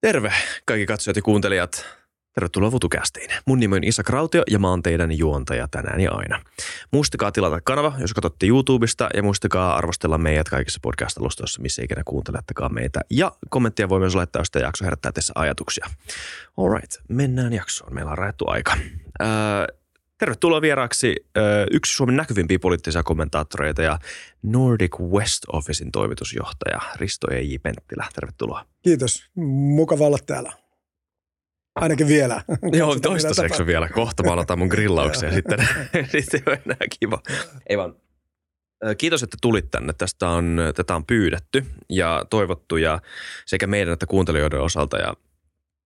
Terve kaikki katsojat ja kuuntelijat. Tervetuloa Vutukästiin. Mun nimi on Isa Krautio ja mä oon teidän juontaja tänään ja aina. Muistakaa tilata kanava, jos katsotte YouTubesta ja muistakaa arvostella meidät kaikissa podcast-alustoissa, missä ikinä kuuntelettekaan meitä. Ja kommenttia voi myös laittaa, jos tämä jakso herättää tässä ajatuksia. Alright, mennään jaksoon. Meillä on rajattu aika. Öö, tervetuloa vieraaksi yksi Suomen näkyvimpiä poliittisia kommentaattoreita ja Nordic West Officein toimitusjohtaja Risto E.J. Penttilä. Tervetuloa. Kiitos. Mukava olla täällä. Ainakin vielä. Joo, toistaiseksi vielä. Kohta aloitan mun grillauksia ja sitten, sitten on enää kiva. Ei vaan. Kiitos, että tulit tänne. Tästä on, tätä on pyydetty ja toivottu ja sekä meidän että kuuntelijoiden osalta ja,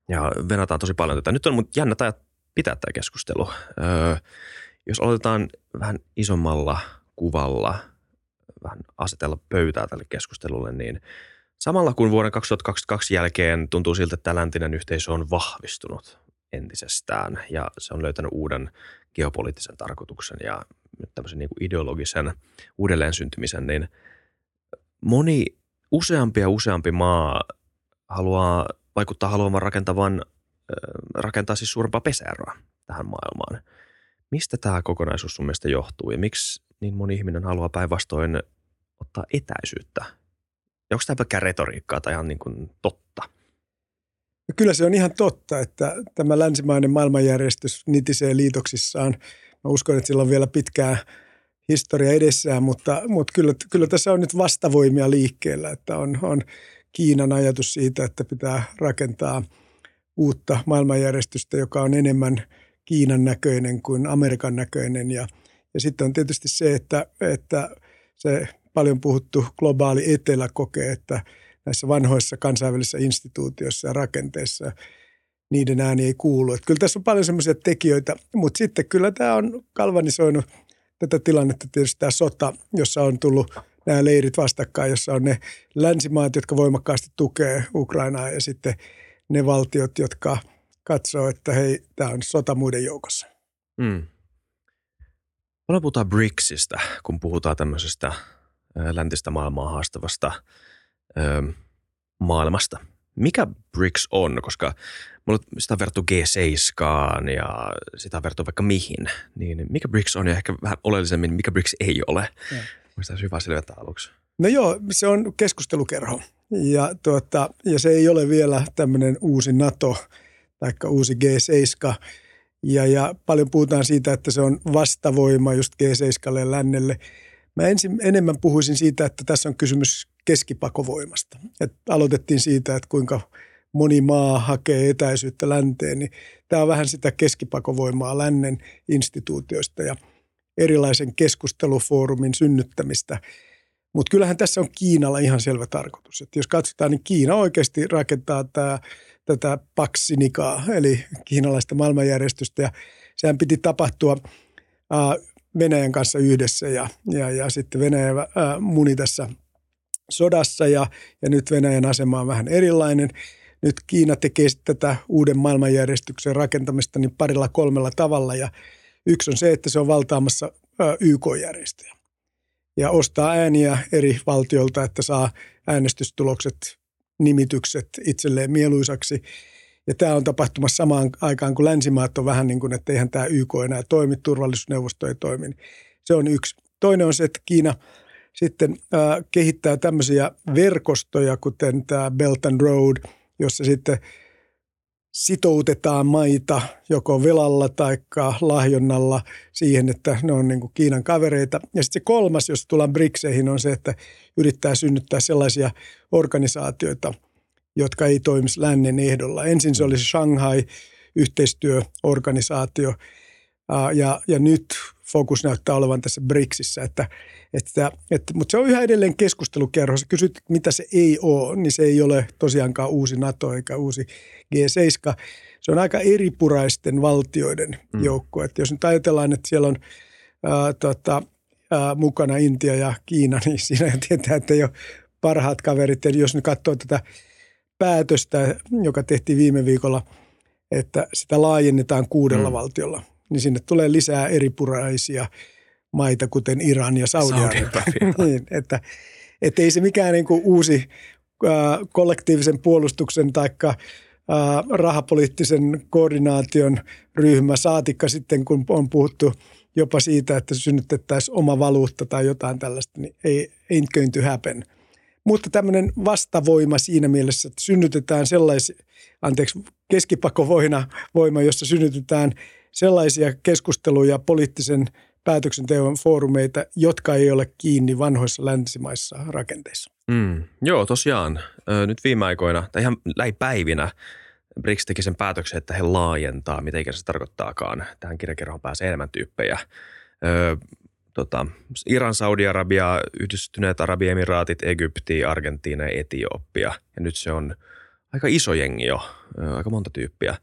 ja venataan tosi paljon tätä. Nyt on mun jännä ajat pitää tämä keskustelu. Öö, jos aloitetaan vähän isommalla kuvalla, vähän asetella pöytää tälle keskustelulle, niin samalla kun vuoden 2022 jälkeen tuntuu siltä, että läntinen yhteisö on vahvistunut entisestään ja se on löytänyt uuden geopoliittisen tarkoituksen ja tämmöisen niin kuin ideologisen uudelleen syntymisen, niin moni useampi ja useampi maa haluaa vaikuttaa haluavan rakentavan, rakentaa siis suurempaa pesäeroa tähän maailmaan. Mistä tämä kokonaisuus sun mielestä johtuu ja miksi niin moni ihminen haluaa päinvastoin ottaa etäisyyttä? Ja onko tämä pelkkää retoriikkaa tai ihan niin kuin totta? Ja Kyllä se on ihan totta, että tämä länsimainen maailmanjärjestys nitisee liitoksissaan. Mä uskon, että sillä on vielä pitkää historia edessään, mutta, mutta kyllä, kyllä tässä on nyt vastavoimia liikkeellä, että on, on Kiinan ajatus siitä, että pitää rakentaa uutta maailmanjärjestystä, joka on enemmän Kiinan näköinen kuin Amerikan näköinen. Ja, ja sitten on tietysti se, että, että se paljon puhuttu globaali etelä kokee, että näissä vanhoissa kansainvälisissä instituutioissa ja rakenteissa niiden ääni ei kuulu. Että kyllä tässä on paljon semmoisia tekijöitä, mutta sitten kyllä tämä on galvanisoinut tätä tilannetta tietysti tämä sota, jossa on tullut nämä leirit vastakkain, jossa on ne länsimaat, jotka voimakkaasti tukee Ukrainaa ja sitten ne valtiot, jotka katsoo, että hei, tämä on sota muiden joukossa. Mm. Paljon puhutaan BRICSistä, kun puhutaan tämmöisestä läntistä maailmaa haastavasta ö, maailmasta. Mikä BRICS on? Koska mulla sitä on verrattu G7 ja sitä on verrattu vaikka mihin. Niin mikä BRICS on ja ehkä vähän oleellisemmin, mikä BRICS ei ole? Joo. Mielestäni hyvä selventää aluksi. No joo, se on keskustelukerho ja, tuota, ja se ei ole vielä tämmöinen uusi NATO tai uusi G7. Ja, ja paljon puhutaan siitä, että se on vastavoima just G7 ja lännelle. Mä ensin, enemmän puhuisin siitä, että tässä on kysymys keskipakovoimasta. Et aloitettiin siitä, että kuinka moni maa hakee etäisyyttä länteen, niin tämä on vähän sitä keskipakovoimaa lännen instituutioista ja erilaisen keskustelufoorumin synnyttämistä. Mutta kyllähän tässä on Kiinalla ihan selvä tarkoitus. Et jos katsotaan, niin Kiina oikeasti rakentaa tää, tätä paksinikaa, eli kiinalaista maailmanjärjestystä. Ja sehän piti tapahtua ää, Venäjän kanssa yhdessä ja, ja, ja sitten Venäjä ää, muni tässä sodassa ja, ja nyt Venäjän asema on vähän erilainen. Nyt Kiina tekee tätä uuden maailmanjärjestyksen rakentamista niin parilla kolmella tavalla ja yksi on se, että se on valtaamassa YK-järjestöjä ja ostaa ääniä eri valtiolta, että saa äänestystulokset, nimitykset itselleen mieluisaksi. Ja tämä on tapahtumassa samaan aikaan, kun länsimaat on vähän niin kuin, että eihän tämä YK enää toimi, turvallisuusneuvosto ei toimi. Se on yksi. Toinen on se, että Kiina sitten äh, kehittää tämmöisiä verkostoja, kuten tämä Belt and Road, jossa sitten sitoutetaan maita joko velalla tai lahjonnalla siihen, että ne on niin Kiinan kavereita. Ja sitten se kolmas, jos tullaan BRICSeihin, on se, että yrittää synnyttää sellaisia organisaatioita, jotka ei toimisi lännen ehdolla. Ensin se oli Shanghai-yhteistyöorganisaatio, ja, ja nyt fokus näyttää olevan tässä BRICSissä, että, että, että, mutta se on yhä edelleen keskustelukerho. Sä kysyt, mitä se ei ole, niin se ei ole tosiaankaan uusi NATO eikä uusi G7. Se on aika eripuraisten valtioiden Mm. joukko. Että jos nyt ajatellaan, että siellä on ää, tota, ää, mukana Intia ja Kiina, niin siinä jo tietää, että ei ole parhaat kaverit. Eli jos nyt katsoo tätä päätöstä, joka tehtiin viime viikolla, että sitä laajennetaan kuudella Mm. valtiolla, niin sinne tulee lisää eripuraisia maita, kuten Iran ja Saudi-Arabia. Saudi-Arabia. niin, että, että ei se mikään niin kuin uusi kollektiivisen puolustuksen tai rahapoliittisen koordinaation ryhmä, saatikka sitten kun on puhuttu jopa siitä, että synnytettäisiin oma valuutta tai jotain tällaista, niin ei, ain't going to happen. Mutta tämmöinen vastavoima siinä mielessä, että synnytetään sellaisia, anteeksi, keskipakovoina voima, jossa synnytetään sellaisia keskusteluja poliittisen päätöksenteon foorumeita, jotka ei ole kiinni vanhoissa länsimaissa rakenteissa. Mm, joo, tosiaan. Nyt viime aikoina, tai ihan lähipäivinä, BRICS teki sen päätöksen, että he laajentaa, mitä ikinä se tarkoittaakaan. Tähän kirjakerhoon pääsee enemmän tyyppejä. Ö, tota, Iran, Saudi-Arabia, Yhdistyneet Arabiemiraatit, Egypti, Argentiina ja Etiopia. Ja nyt se on aika iso jengi jo, aika monta tyyppiä.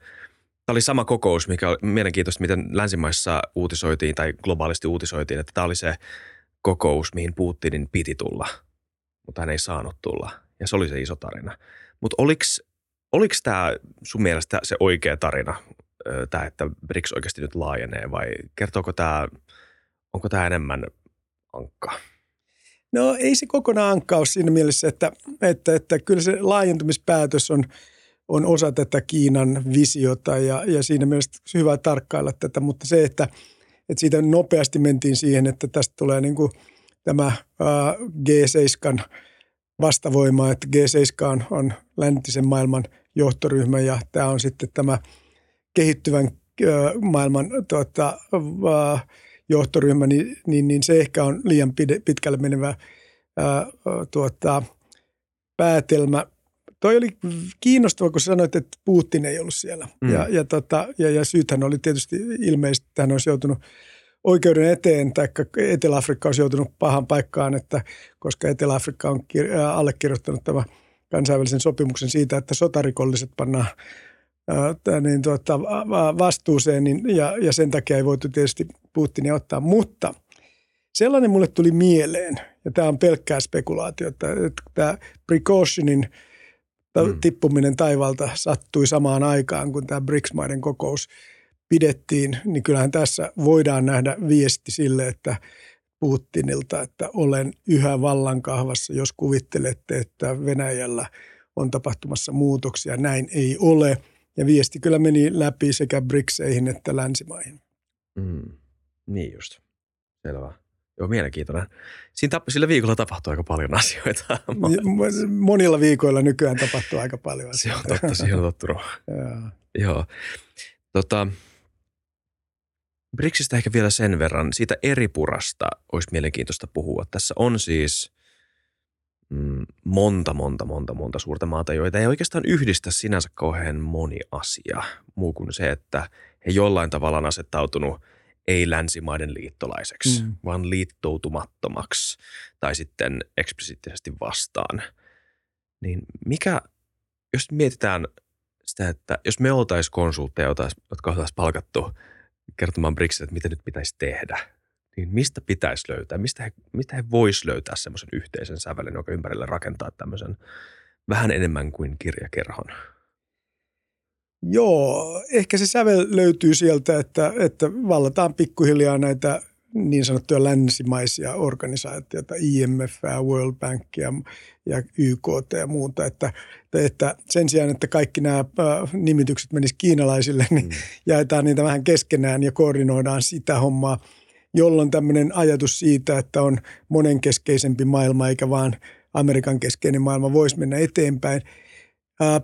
Tämä oli sama kokous, mikä oli mielenkiintoista, miten länsimaissa uutisoitiin tai globaalisti uutisoitiin, että tämä oli se kokous, mihin Putinin piti tulla, mutta hän ei saanut tulla. Ja se oli se iso tarina. Mutta oliko tämä sun mielestä se oikea tarina, tämä, että BRICS oikeasti nyt laajenee vai kertooko tämä, onko tämä enemmän ankka? No ei se kokonaan ankka ole siinä mielessä, että, että, että kyllä se laajentumispäätös on – on osa tätä Kiinan visiota ja, ja siinä mielessä hyvä tarkkailla tätä, mutta se, että, että siitä nopeasti mentiin siihen, että tästä tulee niin kuin tämä G7 vastavoima, että G7 on, on läntisen maailman johtoryhmä ja tämä on sitten tämä kehittyvän maailman tuota, johtoryhmä, niin, niin, niin se ehkä on liian pitkälle menevä ää, tuota, päätelmä toi oli kiinnostava, kun sanoit, että Putin ei ollut siellä. Mm. Ja, ja, tota, ja, ja syythän oli tietysti ilmeisesti, että hän olisi joutunut oikeuden eteen, tai Etelä-Afrikka olisi joutunut pahan paikkaan, että koska Etelä-Afrikka on kir- äh, allekirjoittanut tämän kansainvälisen sopimuksen siitä, että sotarikolliset pannaan ää, niin tuota, vastuuseen, niin, ja, ja sen takia ei voitu tietysti Putinia ottaa. Mutta sellainen mulle tuli mieleen, ja tämä on pelkkää spekulaatiota, että tämä precautionin – mm. tippuminen taivalta sattui samaan aikaan, kun tämä BRICS-maiden kokous pidettiin, niin kyllähän tässä voidaan nähdä viesti sille, että Putinilta, että olen yhä vallankahvassa, jos kuvittelette, että Venäjällä on tapahtumassa muutoksia. Näin ei ole. Ja viesti kyllä meni läpi sekä BRICSeihin että länsimaihin. Mm. Niin just. Selvä. Joo, mielenkiintoinen. Siinä sillä viikolla tapahtuu aika paljon asioita. Monilla viikoilla nykyään tapahtuu aika paljon asioita. Se on totta, siihen on tottunut. Joo. Tota, Brixistä ehkä vielä sen verran. Siitä eri purasta olisi mielenkiintoista puhua. Tässä on siis mm, monta, monta, monta, monta suurta maata, joita ei oikeastaan yhdistä sinänsä kauhean moni asia. Muu kuin se, että he jollain tavalla on asettautunut – ei länsimaiden liittolaiseksi, mm. vaan liittoutumattomaksi tai sitten eksplisiittisesti vastaan. Niin mikä, jos mietitään sitä, että jos me oltaisiin konsultteja, jotka oltaisiin palkattu kertomaan BRICSille, että mitä nyt pitäisi tehdä, niin mistä pitäisi löytää, mistä he, mistä he vois löytää semmoisen yhteisen sävelen, joka ympärille rakentaa tämmöisen vähän enemmän kuin kirjakerhon? Joo, ehkä se sävel löytyy sieltä, että, että vallataan pikkuhiljaa näitä niin sanottuja länsimaisia organisaatioita, IMF, World Bankia ja YK ja muuta, että, että sen sijaan, että kaikki nämä nimitykset menisivät kiinalaisille, niin mm. jaetaan niitä vähän keskenään ja koordinoidaan sitä hommaa, jolloin tämmöinen ajatus siitä, että on monenkeskeisempi maailma eikä vaan Amerikan keskeinen maailma voisi mennä eteenpäin –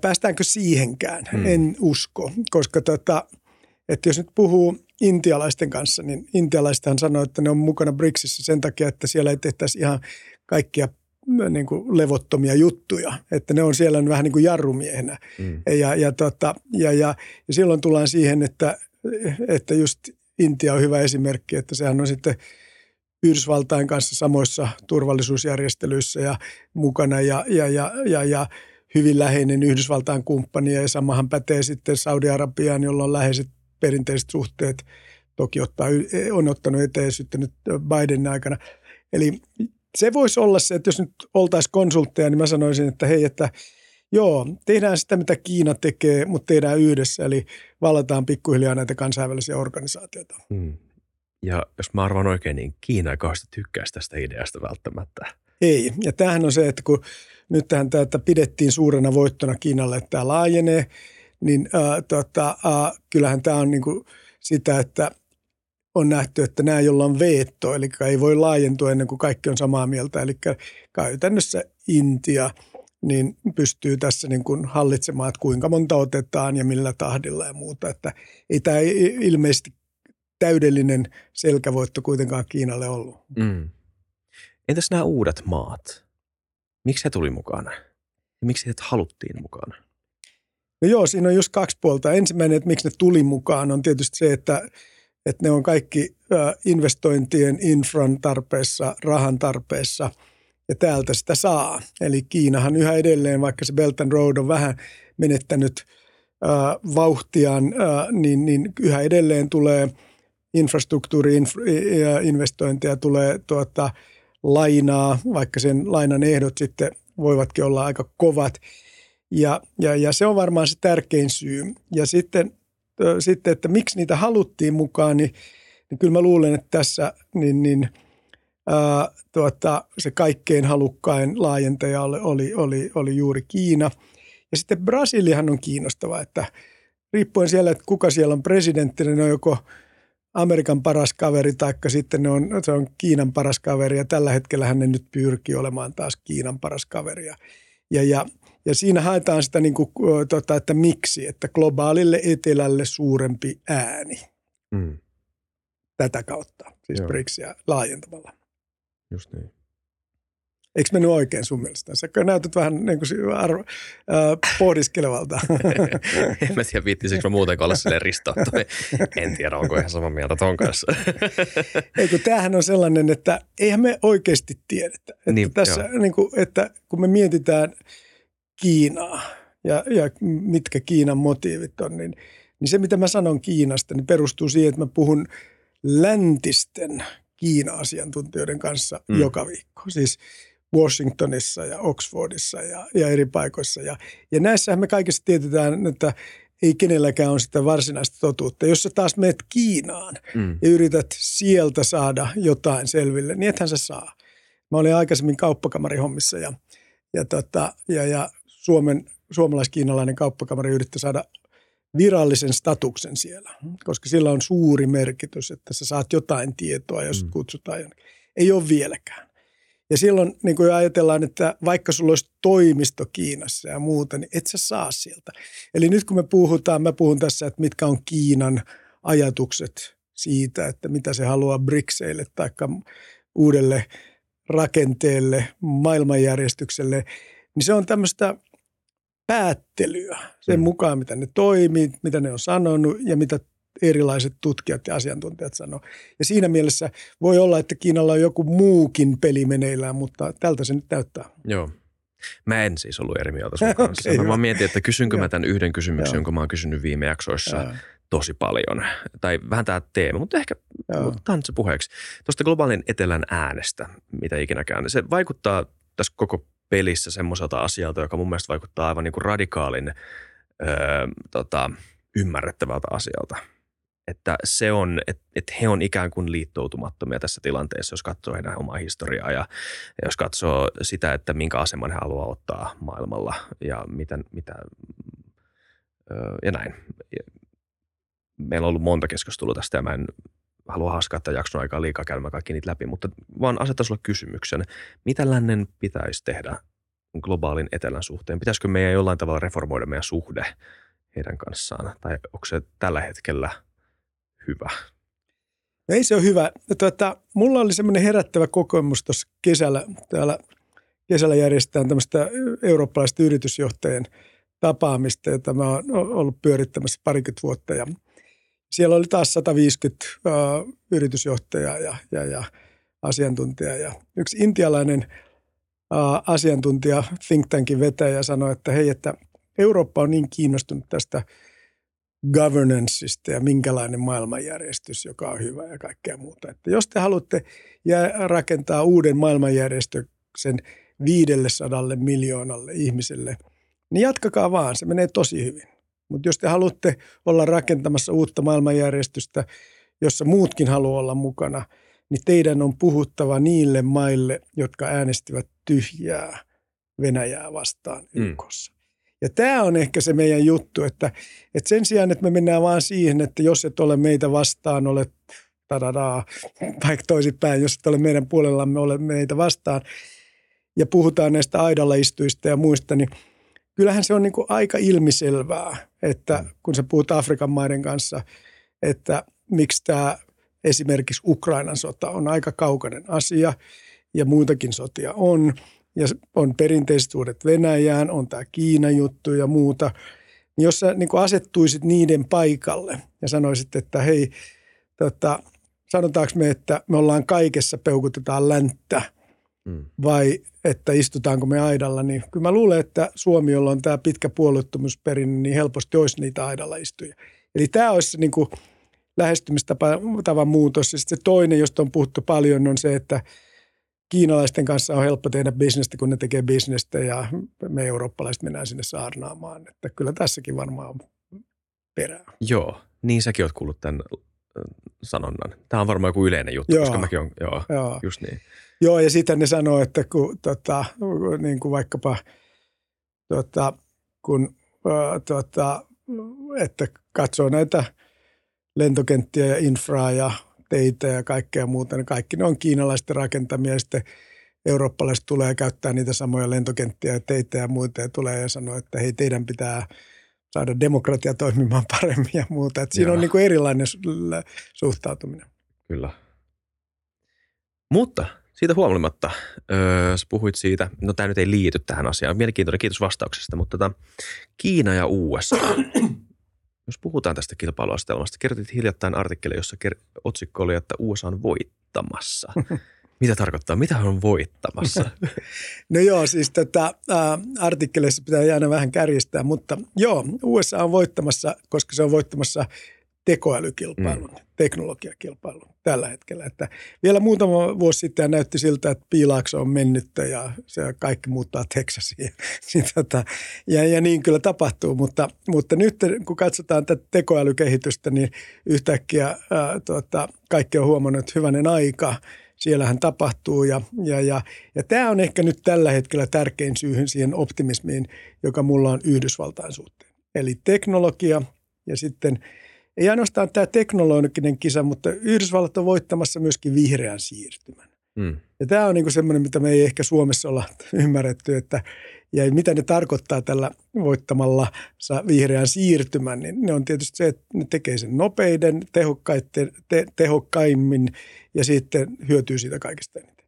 Päästäänkö siihenkään? Hmm. En usko, koska tota, että jos nyt puhuu intialaisten kanssa, niin intialaisethan sanoo, että ne on mukana BRICSissa sen takia, että siellä ei tehtäisi ihan kaikkia niin kuin levottomia juttuja, että ne on siellä vähän niin kuin jarrumiehenä. Hmm. Ja, ja, tota, ja, ja, ja silloin tullaan siihen, että, että just Intia on hyvä esimerkki, että sehän on sitten Yhdysvaltain kanssa samoissa turvallisuusjärjestelyissä ja mukana ja, ja, ja, ja, ja hyvin läheinen Yhdysvaltain kumppani ja samahan pätee sitten Saudi-Arabiaan, jolla on läheiset perinteiset suhteet. Toki ottaa, on ottanut eteen sitten nyt Bidenin aikana. Eli se voisi olla se, että jos nyt oltaisiin konsultteja, niin mä sanoisin, että hei, että joo, tehdään sitä, mitä Kiina tekee, mutta tehdään yhdessä. Eli vallataan pikkuhiljaa näitä kansainvälisiä organisaatioita. Hmm. Ja jos mä arvan oikein, niin Kiina ei tykkää tästä ideasta välttämättä. Ei. Ja tämähän on se, että kun nyt tähän tätä pidettiin suurena voittona Kiinalle, että tämä laajenee, niin äh, tota, äh, kyllähän tämä on niin kuin sitä, että on nähty, että nämä, joilla on veetto, eli ei voi laajentua ennen kuin kaikki on samaa mieltä. Eli käytännössä Intia niin pystyy tässä niin kuin hallitsemaan, että kuinka monta otetaan ja millä tahdilla ja muuta. Että ei tämä ilmeisesti täydellinen selkävoitto kuitenkaan Kiinalle ollut. Mm. Entäs nämä uudet maat? Miksi he tuli mukana? Ja miksi heidät haluttiin mukana? No joo, siinä on just kaksi puolta. Ensimmäinen, että miksi ne tuli mukaan, on tietysti se, että, että ne on kaikki investointien, infran tarpeessa, rahan tarpeessa ja täältä sitä saa. Eli Kiinahan yhä edelleen, vaikka se Belt and Road on vähän menettänyt vauhtiaan, niin, niin yhä edelleen tulee infrastruktuuri-investointeja, tulee tuota, lainaa, vaikka sen lainan ehdot sitten voivatkin olla aika kovat. Ja, ja, ja se on varmaan se tärkein syy. Ja sitten, sitten, että miksi niitä haluttiin mukaan, niin, niin kyllä mä luulen, että tässä niin, niin, ää, tuota, se kaikkein halukkain laajentaja oli, oli, oli, oli juuri Kiina. Ja sitten Brasiliahan on kiinnostava, että riippuen siellä, että kuka siellä on presidentti, niin on joko – Amerikan paras kaveri, taikka sitten ne on, se on Kiinan paras kaveri, ja tällä hetkellä hän nyt pyrkii olemaan taas Kiinan paras kaveri. Ja, ja, ja, ja siinä haetaan sitä, niin kuin, tota, että miksi, että globaalille etelälle suurempi ääni. Mm. Tätä kautta, siis Joo. BRICSia laajentamalla. Just niin. Eikö mennyt oikein sun mielestä? Sä näytät vähän niin kuin arvo, äh, pohdiskelevalta. en mä tiedä, viittisikö mä muuten olla silleen ristautua. En tiedä, onko ihan samaa mieltä ton kanssa. Eikö, tämähän on sellainen, että eihän me oikeasti tiedetä. Että, niin, tässä, niin kuin, että kun me mietitään Kiinaa ja, ja mitkä Kiinan motiivit on, niin, niin se mitä mä sanon Kiinasta, niin perustuu siihen, että mä puhun läntisten Kiina-asiantuntijoiden kanssa mm. joka viikko. Siis Washingtonissa ja Oxfordissa ja, ja eri paikoissa. Ja, ja näissähän me kaikissa tiedetään, että ei kenelläkään ole sitä varsinaista totuutta. Jos sä taas menet Kiinaan mm. ja yrität sieltä saada jotain selville, niin ethän sä saa. Mä olin aikaisemmin kauppakamarin ja, ja, tota, ja, ja Suomen, suomalais-kiinalainen kauppakamari yritti saada virallisen statuksen siellä, koska sillä on suuri merkitys, että sä saat jotain tietoa, jos mm. kutsutaan. Ei ole vieläkään. Ja silloin niin kuin ajatellaan, että vaikka sulla olisi toimisto Kiinassa ja muuta, niin et sä saa sieltä. Eli nyt kun me puhutaan, mä puhun tässä, että mitkä on Kiinan ajatukset siitä, että mitä se haluaa BRICSeille tai uudelle rakenteelle, maailmanjärjestykselle, niin se on tämmöistä päättelyä sen mm. mukaan, mitä ne toimii, mitä ne on sanonut ja mitä erilaiset tutkijat ja asiantuntijat sanoo. Ja siinä mielessä voi olla, että Kiinalla on joku muukin peli meneillään, mutta tältä se nyt näyttää. Joo. Mä en siis ollut eri mieltä sun kanssa. okay, mä vaan mietin, että kysynkö mä tämän yhden kysymyksen, jonka mä oon kysynyt viime jaksoissa ja. tosi paljon. Tai vähän tämä teema, mutta ehkä otan se puheeksi. Tuosta globaalin etelän äänestä, mitä ikinäkään. Se vaikuttaa tässä koko pelissä semmoiselta asialta, joka mun mielestä vaikuttaa aivan niin kuin radikaalin öö, tota, ymmärrettävältä asialta – että se on, että, että he on ikään kuin liittoutumattomia tässä tilanteessa, jos katsoo heidän omaa historiaa ja, jos katsoo sitä, että minkä aseman he haluaa ottaa maailmalla ja mitä, mitä ja näin. Meillä on ollut monta keskustelua tästä ja mä en halua haskaa tämän jakson aikaa liikaa käymään kaikki niitä läpi, mutta vaan asettaa sulle kysymyksen. Mitä lännen pitäisi tehdä globaalin etelän suhteen? Pitäisikö meidän jollain tavalla reformoida meidän suhde heidän kanssaan? Tai onko se tällä hetkellä – hyvä? No ei se ole hyvä. Tuota, mulla oli semmoinen herättävä kokemus tuossa kesällä. Täällä kesällä järjestetään tämmöistä eurooppalaisten yritysjohtajien tapaamista, jota mä oon ollut pyörittämässä parikymmentä vuotta. Ja siellä oli taas 150 uh, yritysjohtajaa ja, ja, ja asiantuntijaa. Ja yksi intialainen uh, asiantuntija, think tankin vetäjä, sanoi, että hei, että Eurooppa on niin kiinnostunut tästä – governanceista ja minkälainen maailmanjärjestys, joka on hyvä ja kaikkea muuta. Että jos te haluatte rakentaa uuden maailmanjärjestyksen 500 miljoonalle ihmiselle, niin jatkakaa vaan, se menee tosi hyvin. Mutta jos te haluatte olla rakentamassa uutta maailmanjärjestystä, jossa muutkin haluaa olla mukana, niin teidän on puhuttava niille maille, jotka äänestivät tyhjää Venäjää vastaan YKssa. Mm. Ja tämä on ehkä se meidän juttu, että, että sen sijaan, että me mennään vaan siihen, että jos et ole meitä vastaan, olet tadadaa, tai toisinpäin, jos et ole meidän puolellamme, ole meitä vastaan, ja puhutaan näistä aidalla istuista ja muista, niin kyllähän se on niin kuin aika ilmiselvää, että kun sä puhut Afrikan maiden kanssa, että miksi tämä esimerkiksi Ukrainan sota on aika kaukainen asia ja muitakin sotia on. Ja on perinteiset suudet Venäjään, on tämä Kiina-juttu ja muuta. Niin jos sä niin asettuisit niiden paikalle ja sanoisit, että hei, tota, sanotaanko me, että me ollaan kaikessa, peukutetaan länttä – mm. vai että istutaanko me aidalla, niin kyllä mä luulen, että Suomi, jolla on tämä pitkä puolueettomuusperinne, niin helposti olisi niitä aidalla istuja. Eli tämä olisi niin kuin lähestymistavan muutos. Ja sitten se toinen, josta on puhuttu paljon, on se, että kiinalaisten kanssa on helppo tehdä bisnestä, kun ne tekee bisnestä ja me eurooppalaiset mennään sinne saarnaamaan. Että kyllä tässäkin varmaan on perää. Joo, niin säkin oot kuullut tämän sanonnan. Tämä on varmaan joku yleinen juttu, joo. koska mäkin on, joo, joo. just niin. Joo, ja sitten ne sanoo, että kun, tota, niin kuin vaikkapa, tota, kun, ää, tota, että katsoo näitä lentokenttiä ja infraa ja teitä ja kaikkea muuta, niin kaikki ne on kiinalaisten rakentamia ja sitten eurooppalaiset tulee käyttää niitä samoja lentokenttiä ja teitä ja muita ja tulee ja sanoo, että hei teidän pitää saada demokratia toimimaan paremmin ja muuta. Että siinä on niin kuin erilainen suhtautuminen. Kyllä. Mutta siitä huolimatta, öö, sä puhuit siitä, no tämä nyt ei liity tähän asiaan, mielenkiintoinen, kiitos vastauksesta, mutta tota, Kiina ja USA, jos puhutaan tästä kilpailuastelmasta, kirjoitit hiljattain artikkeli, jossa otsikko oli, että USA on voittamassa. Mitä tarkoittaa? Mitä hän on voittamassa? no joo, siis tätä ää, artikkeleissa pitää jäädä vähän kärjistää, mutta joo, USA on voittamassa, koska se on voittamassa tekoälykilpailun, mm. teknologiakilpailun tällä hetkellä. Että vielä muutama vuosi sitten näytti siltä, että piilaakso on mennyttä ja se kaikki muuttaa Texasiin. Niin tota, ja, ja niin kyllä tapahtuu, mutta, mutta nyt kun katsotaan tätä tekoälykehitystä, niin yhtäkkiä ää, tuota, kaikki on huomannut, että hyvänen aika – siellähän tapahtuu. Ja, ja, ja, ja tämä on ehkä nyt tällä hetkellä tärkein syy siihen optimismiin, joka mulla on Yhdysvaltain suhteen. Eli teknologia ja sitten ei ainoastaan tämä teknologinen kisa, mutta Yhdysvallat on voittamassa myöskin vihreän siirtymän. Mm. Ja tämä on niin semmoinen, mitä me ei ehkä Suomessa olla ymmärretty, että ja mitä ne tarkoittaa tällä voittamalla vihreän siirtymän, niin ne on tietysti se, että ne tekee sen nopeiden, te, tehokkaimmin ja sitten hyötyy siitä kaikista eniten.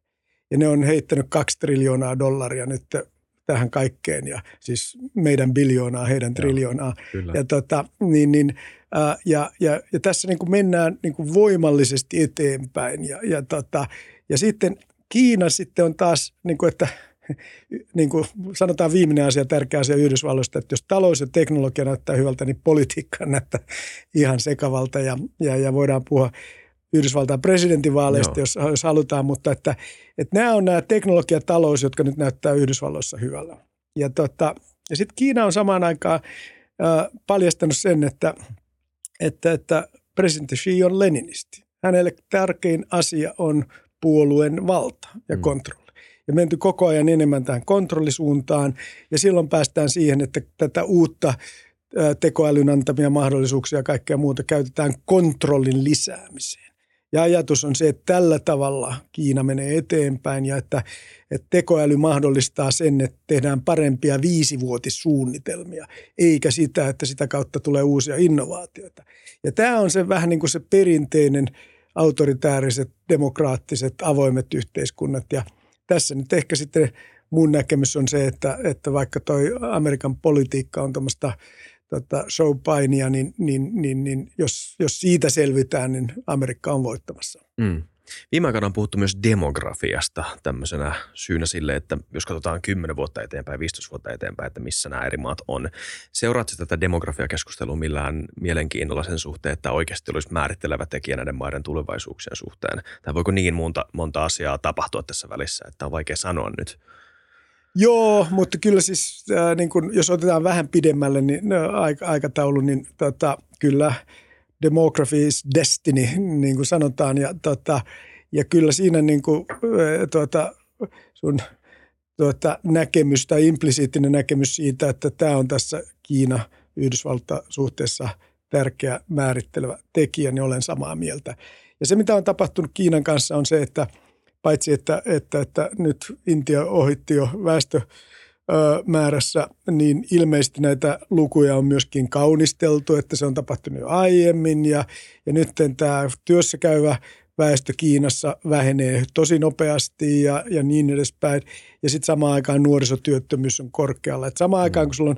Ja ne on heittänyt kaksi triljoonaa dollaria nyt tähän kaikkeen ja siis meidän biljoonaa, heidän triljoonaa. Joo, ja, tota, niin, niin, ää, ja, ja, ja, tässä niin kuin mennään niin kuin voimallisesti eteenpäin ja, ja, tota, ja sitten Kiina sitten on taas, niin kuin, että – niin kuin sanotaan viimeinen asia, tärkeä asia Yhdysvalloista, että jos talous ja teknologia näyttää hyvältä, niin politiikka näyttää ihan sekavalta ja, ja, ja voidaan puhua Yhdysvaltain presidentinvaaleista, jos, jos halutaan, mutta että, että nämä on nämä teknologia ja talous, jotka nyt näyttää Yhdysvalloissa hyvällä. Ja, tota, ja sitten Kiina on samaan aikaan äh, paljastanut sen, että, että, että presidentti Xi on leninisti. Hänelle tärkein asia on puolueen valta ja mm. kontrolli ja menty koko ajan enemmän tähän kontrollisuuntaan. Ja silloin päästään siihen, että tätä uutta tekoälyn antamia mahdollisuuksia ja kaikkea muuta käytetään kontrollin lisäämiseen. Ja ajatus on se, että tällä tavalla Kiina menee eteenpäin ja että, että tekoäly mahdollistaa sen, että tehdään parempia viisivuotissuunnitelmia, eikä sitä, että sitä kautta tulee uusia innovaatioita. Ja tämä on se vähän niin kuin se perinteinen autoritääriset, demokraattiset, avoimet yhteiskunnat ja – tässä nyt ehkä sitten mun näkemys on se, että, että vaikka toi Amerikan politiikka on tuommoista tota showpainia, niin, niin, niin, niin jos, jos siitä selvitään, niin Amerikka on voittamassa. Mm. Viime aikoina on puhuttu myös demografiasta tämmöisenä syynä sille, että jos katsotaan 10 vuotta eteenpäin, 15 vuotta eteenpäin, että missä nämä eri maat on. Seuraatko tätä demografiakeskustelua millään mielenkiinnolla sen suhteen, että oikeasti olisi määrittelevä tekijä näiden maiden tulevaisuuksien suhteen? Tai voiko niin monta, monta asiaa tapahtua tässä välissä, että on vaikea sanoa nyt? Joo, mutta kyllä siis äh, niin kun, jos otetaan vähän pidemmälle niin, no, aikataulu, niin tota, kyllä – demography is destiny, niin kuin sanotaan. Ja, tota, ja kyllä siinä niin kuin, tuota, sun tuota, näkemys tai implisiittinen näkemys siitä, että tämä on tässä Kiina Yhdysvalta suhteessa tärkeä määrittelevä tekijä, niin olen samaa mieltä. Ja se, mitä on tapahtunut Kiinan kanssa, on se, että paitsi että, että, että nyt Intia ohitti jo väestö määrässä, niin ilmeisesti näitä lukuja on myöskin kaunisteltu, että se on tapahtunut jo aiemmin ja, ja nyt tämä työssä käyvä väestö Kiinassa vähenee tosi nopeasti ja, ja niin edespäin. Ja sitten samaan aikaan nuorisotyöttömyys on korkealla. Et samaan aikaan, kun sulla on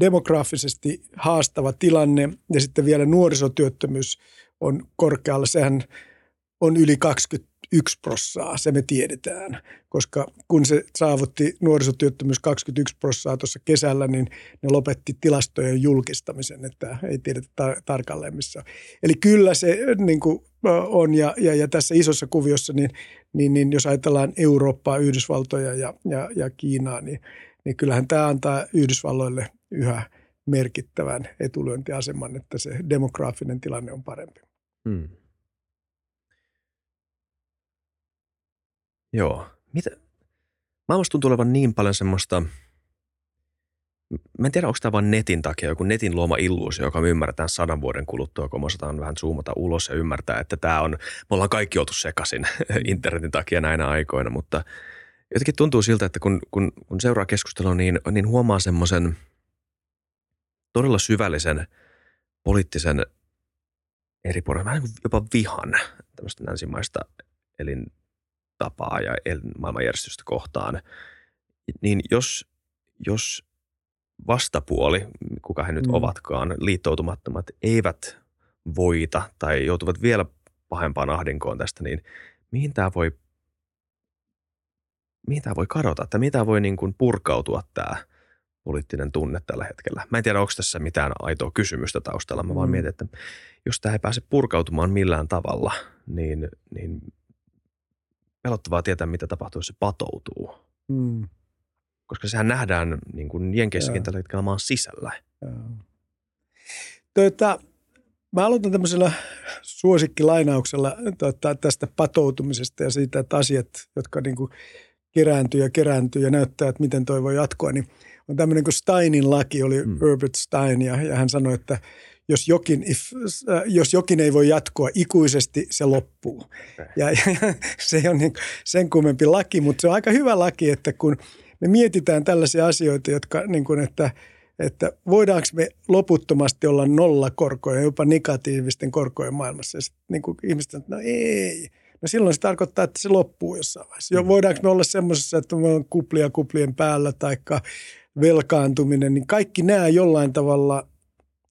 demografisesti haastava tilanne ja sitten vielä nuorisotyöttömyys on korkealla, sehän on yli 20 yksi prossaa, se me tiedetään, koska kun se saavutti nuorisotyöttömyys 21 prossaa tuossa kesällä, niin ne lopetti tilastojen julkistamisen, että ei tiedetä tar- tarkalleen missä. Eli kyllä se niin kuin on ja, ja, ja tässä isossa kuviossa, niin, niin, niin jos ajatellaan Eurooppaa, Yhdysvaltoja ja, ja, ja Kiinaa, niin, niin kyllähän tämä antaa Yhdysvalloille yhä merkittävän etulyöntiaseman, että se demograafinen tilanne on parempi. Hmm. Joo. Mitä? Maailmassa tuntuu olevan niin paljon semmoista, mä en tiedä, onko tämä vain netin takia joku netin luoma illuusio, joka me ymmärretään sadan vuoden kuluttua, kun me osataan vähän zoomata ulos ja ymmärtää, että tämä on, me ollaan kaikki oltu sekaisin internetin takia näinä aikoina, mutta jotenkin tuntuu siltä, että kun, kun, kun seuraa keskustelua, niin, niin huomaa semmoisen todella syvällisen poliittisen eri puolella, vähän jopa vihan tämmöistä länsimaista elin, tapaa ja maailmanjärjestystä kohtaan, niin jos, jos vastapuoli, kuka he nyt mm. ovatkaan, liittoutumattomat, eivät voita tai joutuvat vielä pahempaan ahdinkoon tästä, niin mihin tämä voi, mihin tämä voi kadota, että mitä voi niin kuin purkautua tämä poliittinen tunne tällä hetkellä. Mä en tiedä, onko tässä mitään aitoa kysymystä taustalla. Mä vaan mm. mietin, että jos tämä ei pääse purkautumaan millään tavalla, niin, niin pelottavaa tietää, mitä tapahtuu, jos se patoutuu. Mm. Koska sehän nähdään niin kuin Jenkeissäkin tällä hetkellä maan sisällä. Tuota, mä aloitan tämmöisellä suosikkilainauksella tuota, tästä patoutumisesta ja siitä, että asiat, jotka niin kuin kerääntyy ja kerääntyy ja näyttää, että miten toi voi jatkoa, niin on tämmöinen kuin Steinin laki, oli mm. Herbert Stein, ja, ja hän sanoi, että jos jokin, if, äh, jos jokin ei voi jatkoa ikuisesti, se loppuu. Ja, ja se ole niin sen kummempi laki, mutta se on aika hyvä laki, että kun me mietitään tällaisia asioita, jotka niin kuin, että, että voidaanko me loputtomasti olla nolla korkoja, jopa negatiivisten korkojen maailmassa. Ja sitten niin kuin ihmiset että no ei. No silloin se tarkoittaa, että se loppuu jossain vaiheessa. Jo, mm. voidaanko me olla semmoisessa, että me on kuplia kuplien päällä tai velkaantuminen, niin kaikki nämä jollain tavalla –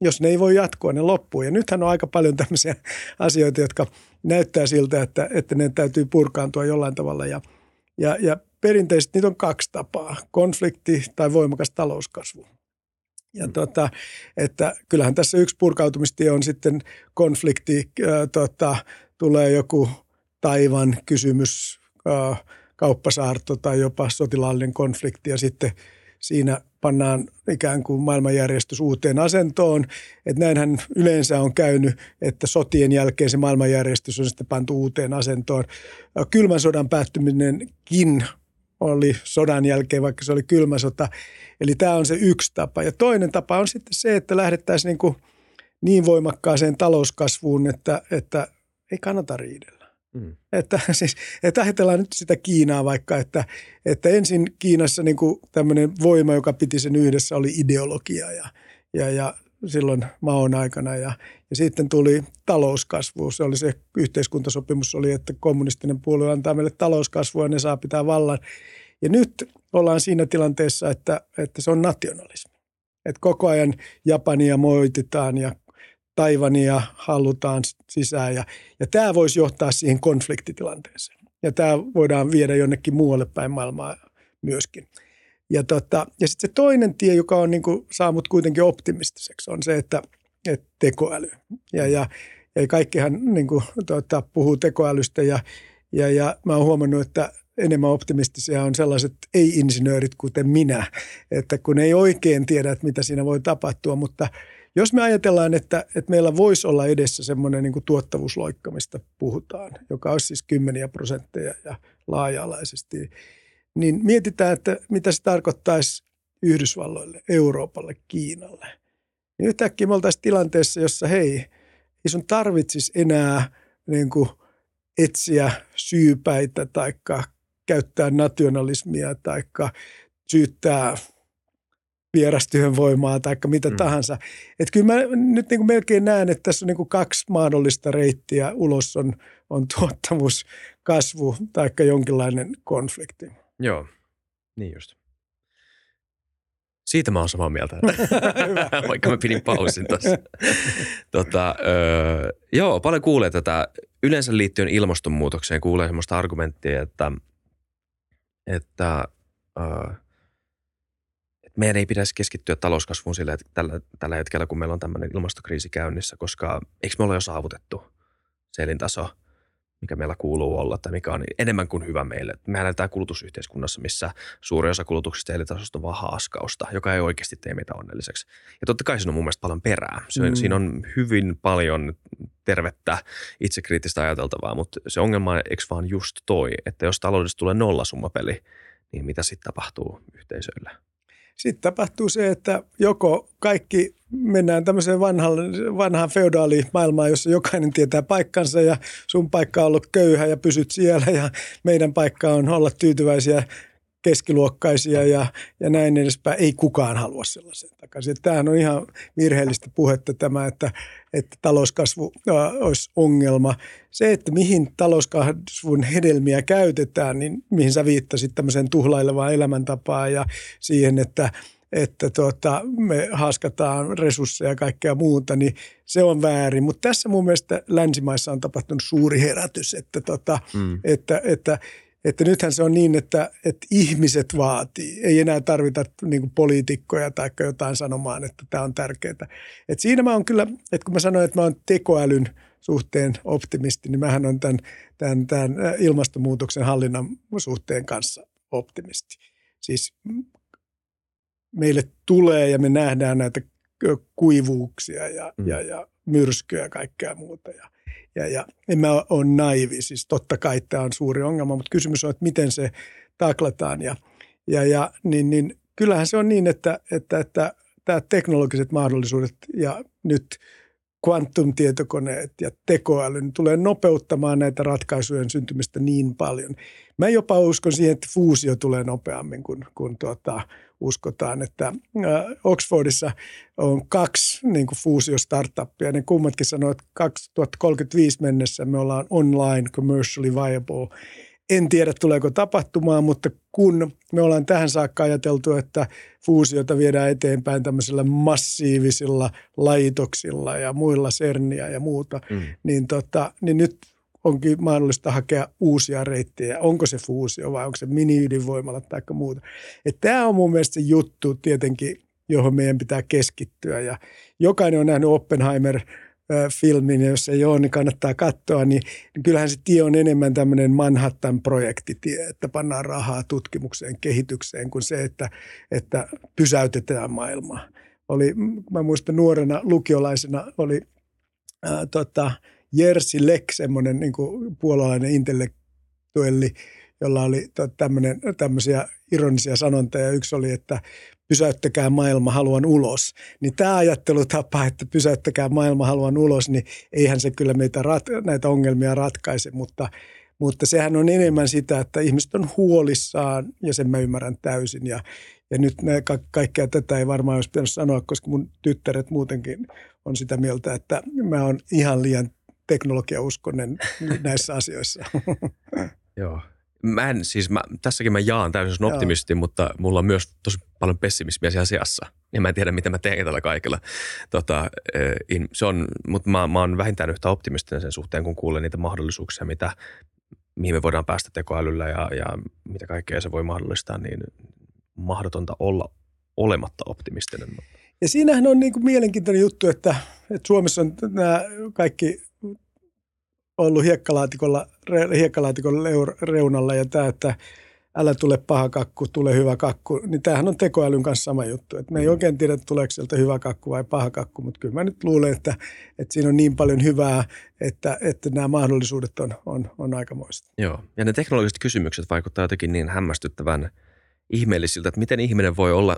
jos ne ei voi jatkoa, ne loppuu. Ja nythän on aika paljon tämmöisiä asioita, jotka näyttää siltä, että, että ne täytyy purkaantua jollain tavalla. Ja, ja, ja perinteisesti niitä on kaksi tapaa, konflikti tai voimakas talouskasvu. Ja mm. tota, että kyllähän tässä yksi purkautumistie on sitten konflikti, ää, tota, tulee joku taivan kysymys, ää, kauppasaarto tai jopa sotilaallinen konflikti ja sitten – siinä pannaan ikään kuin maailmanjärjestys uuteen asentoon. Että näinhän yleensä on käynyt, että sotien jälkeen se maailmanjärjestys on sitten pantu uuteen asentoon. Kylmän sodan päättyminenkin oli sodan jälkeen, vaikka se oli kylmä sota. Eli tämä on se yksi tapa. Ja toinen tapa on sitten se, että lähdettäisiin niin, kuin niin voimakkaaseen talouskasvuun, että, että ei kannata riidellä. Mm. Että, siis, että ajatellaan nyt sitä Kiinaa vaikka, että, että ensin Kiinassa niin tämmöinen voima, joka piti sen yhdessä, oli ideologia ja, ja, ja silloin maon aikana. Ja, ja sitten tuli talouskasvu. Se oli se yhteiskuntasopimus, oli, että kommunistinen puolue antaa meille talouskasvua ja ne saa pitää vallan. Ja nyt ollaan siinä tilanteessa, että, että se on nationalismi. Että koko ajan Japania moititaan ja Taivania halutaan sisään ja, ja tämä voisi johtaa siihen konfliktitilanteeseen. Ja tämä voidaan viedä jonnekin muualle päin maailmaa myöskin. Ja, tota, ja sitten se toinen tie, joka on niin kuin, saa mut kuitenkin optimistiseksi, on se, että, että tekoäly. Ja, ja, ja kaikkihan niin kuin, tota, puhuu tekoälystä ja, ja, ja mä oon huomannut, että enemmän optimistisia on sellaiset ei-insinöörit kuten minä, että kun ei oikein tiedä, että mitä siinä voi tapahtua, mutta – Jos me ajatellaan, että, että meillä voisi olla edessä semmoinen niin tuottavuusloikka, mistä puhutaan, joka olisi siis kymmeniä prosentteja ja laaja-alaisesti, niin mietitään, että mitä se tarkoittaisi Yhdysvalloille, Euroopalle, Kiinalle. Niin yhtäkkiä me oltaisiin tilanteessa, jossa hei, ei sun tarvitsisi enää niin kuin etsiä syypäitä tai käyttää nationalismia tai syyttää vierastyönvoimaa tai mitä mm. tahansa. Että kyllä mä nyt niin kuin melkein näen, että tässä on niin kuin kaksi mahdollista reittiä. Ulos on, on tuottavuus, kasvu tai jonkinlainen konflikti. Joo, niin just. Siitä mä oon samaa mieltä, vaikka mä pidin pausin tuossa. tota, öö, joo, paljon kuulee tätä. Yleensä liittyen ilmastonmuutokseen kuulee sellaista argumenttia, että, että öö, meidän ei pitäisi keskittyä talouskasvuun sillä, että tällä, tällä hetkellä, kun meillä on tämmöinen ilmastokriisi käynnissä, koska eikö me ole jo saavutettu se elintaso, mikä meillä kuuluu olla tai mikä on enemmän kuin hyvä meille. Mehän eletään kulutusyhteiskunnassa, missä suuri osa kulutuksista ja elintasosta on vaan haaskausta, joka ei oikeasti tee meitä onnelliseksi. Ja totta kai siinä on mun mielestä paljon perää. Se, mm. Siinä on hyvin paljon tervettä itsekriittistä ajateltavaa, mutta se ongelma on eikö vaan just toi, että jos taloudesta tulee nollasummapeli, niin mitä sitten tapahtuu yhteisöille? Sitten tapahtuu se, että joko kaikki mennään tämmöiseen vanhaan, vanhaan feodaalimaailmaan, jossa jokainen tietää paikkansa ja sun paikka on ollut köyhä ja pysyt siellä ja meidän paikka on olla tyytyväisiä keskiluokkaisia ja, ja näin edespäin. Ei kukaan halua sellaisen takaisin. Tämähän on ihan virheellistä puhetta tämä, että, että talouskasvu olisi ongelma. Se, että mihin talouskasvun hedelmiä käytetään, niin mihin sä viittasit tämmöiseen tuhlailevaan elämäntapaan ja siihen, että että tuota, me haaskataan resursseja ja kaikkea muuta, niin se on väärin. Mutta tässä mun mielestä länsimaissa on tapahtunut suuri herätys, että, tuota, mm. että, että että nythän se on niin, että, että ihmiset vaatii. Ei enää tarvita niin poliitikkoja tai jotain sanomaan, että tämä on tärkeää. Et siinä mä oon kyllä, että kun mä sanoin, että mä oon tekoälyn suhteen optimisti, niin mähän on tämän, tämän, tämän ilmastonmuutoksen hallinnan suhteen kanssa optimisti. Siis meille tulee ja me nähdään näitä kuivuuksia ja, mm. ja, ja myrskyjä ja kaikkea muuta. Ja, ja, ja en mä ole naivi, siis totta kai tämä on suuri ongelma, mutta kysymys on, että miten se taklataan. Ja, ja, ja niin, niin kyllähän se on niin, että, että, että tämä teknologiset mahdollisuudet ja nyt kvantumtietokoneet ja tekoäly niin tulee nopeuttamaan näitä ratkaisujen syntymistä niin paljon. Mä jopa uskon siihen, että fuusio tulee nopeammin kuin, kuin tuota, uskotaan, että Oxfordissa on kaksi niin kuin fuusio-startuppia. Ne kummatkin sanoo, että 2035 mennessä me ollaan online commercially viable. En tiedä, tuleeko tapahtumaan, mutta kun me ollaan tähän saakka ajateltu, että fuusiota viedään eteenpäin tämmöisillä massiivisilla laitoksilla ja muilla serniä ja muuta, mm. niin, tota, niin nyt onkin mahdollista hakea uusia reittejä. Onko se fuusio vai onko se mini-ydinvoimala tai muuta. Tämä on mun mielestä se juttu tietenkin, johon meidän pitää keskittyä. Ja jokainen on nähnyt Oppenheimer filmin, ja jos ei ole, niin kannattaa katsoa, niin, niin kyllähän se tie on enemmän tämmöinen Manhattan-projektitie, että pannaan rahaa tutkimukseen, kehitykseen, kuin se, että, että pysäytetään maailmaa. Oli, mä muistan nuorena lukiolaisena oli ää, tota, Jersi Leck, semmoinen niin puolalainen intellektuelli, jolla oli tämmöisiä ironisia sanontoja. Yksi oli, että pysäyttäkää maailma, haluan ulos. Niin tämä ajattelutapa, että pysäyttäkää maailma, haluan ulos, niin eihän se kyllä meitä rat- näitä ongelmia ratkaise, mutta, mutta sehän on enemmän sitä, että ihmiset on huolissaan ja sen mä ymmärrän täysin. Ja, ja nyt nää, ka- kaikkea tätä ei varmaan olisi pitänyt sanoa, koska mun tyttäret muutenkin on sitä mieltä, että mä oon ihan liian teknologiauskonen näissä asioissa. Joo. Mä en, siis mä, tässäkin mä jaan täysin optimisti, Joo. mutta mulla on myös tosi paljon pessimismiä siellä asiassa. Ja mä en tiedä, mitä mä teen tällä kaikella. Tota, se on, mutta mä, mä oon vähintään yhtä optimistinen sen suhteen, kun kuulen niitä mahdollisuuksia, mitä, mihin me voidaan päästä tekoälyllä ja, ja mitä kaikkea se voi mahdollistaa, niin mahdotonta olla olematta optimistinen. Ja siinähän on niin kuin mielenkiintoinen juttu, että, että Suomessa on nämä kaikki ollut hiekkalaatikolla, hiekkalaatikolla reunalla ja tämä, että älä tule paha kakku, tule hyvä kakku, niin tämähän on tekoälyn kanssa sama juttu. Et me ei mm. oikein tiedä, tuleeko sieltä hyvä kakku vai paha kakku, mutta kyllä mä nyt luulen, että, että siinä on niin paljon hyvää, että, että nämä mahdollisuudet on, on, on aikamoista. Joo, ja ne teknologiset kysymykset vaikuttavat jotenkin niin hämmästyttävän – ihmeellisiltä, että miten ihminen voi olla,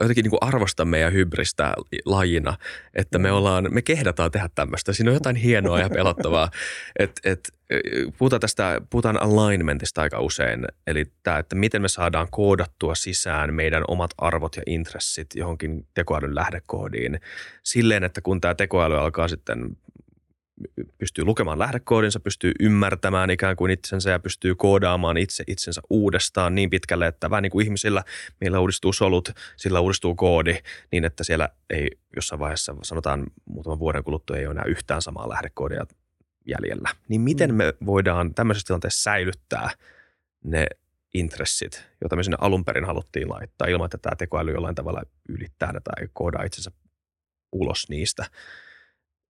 jotenkin niin arvostaa meidän hybristä lajina, että me, ollaan, me kehdataan tehdä tämmöistä. Siinä on jotain hienoa ja pelottavaa. Et, et, puhutaan tästä, puhutaan alignmentista aika usein, eli tämä, että miten me saadaan koodattua sisään meidän omat arvot ja intressit johonkin tekoälyn lähdekoodiin silleen, että kun tämä tekoäly alkaa sitten pystyy lukemaan lähdekoodinsa, pystyy ymmärtämään ikään kuin itsensä ja pystyy koodaamaan itse itsensä uudestaan niin pitkälle, että vähän niin kuin ihmisillä meillä uudistuu solut, sillä uudistuu koodi niin, että siellä ei jossain vaiheessa sanotaan muutaman vuoden kuluttua ei ole enää yhtään samaa lähdekoodia jäljellä. Niin miten mm. me voidaan tämmöisessä tilanteessa säilyttää ne intressit, joita me sinne alun perin haluttiin laittaa ilman, että tämä tekoäly jollain tavalla ylittää tai koodaa itsensä ulos niistä –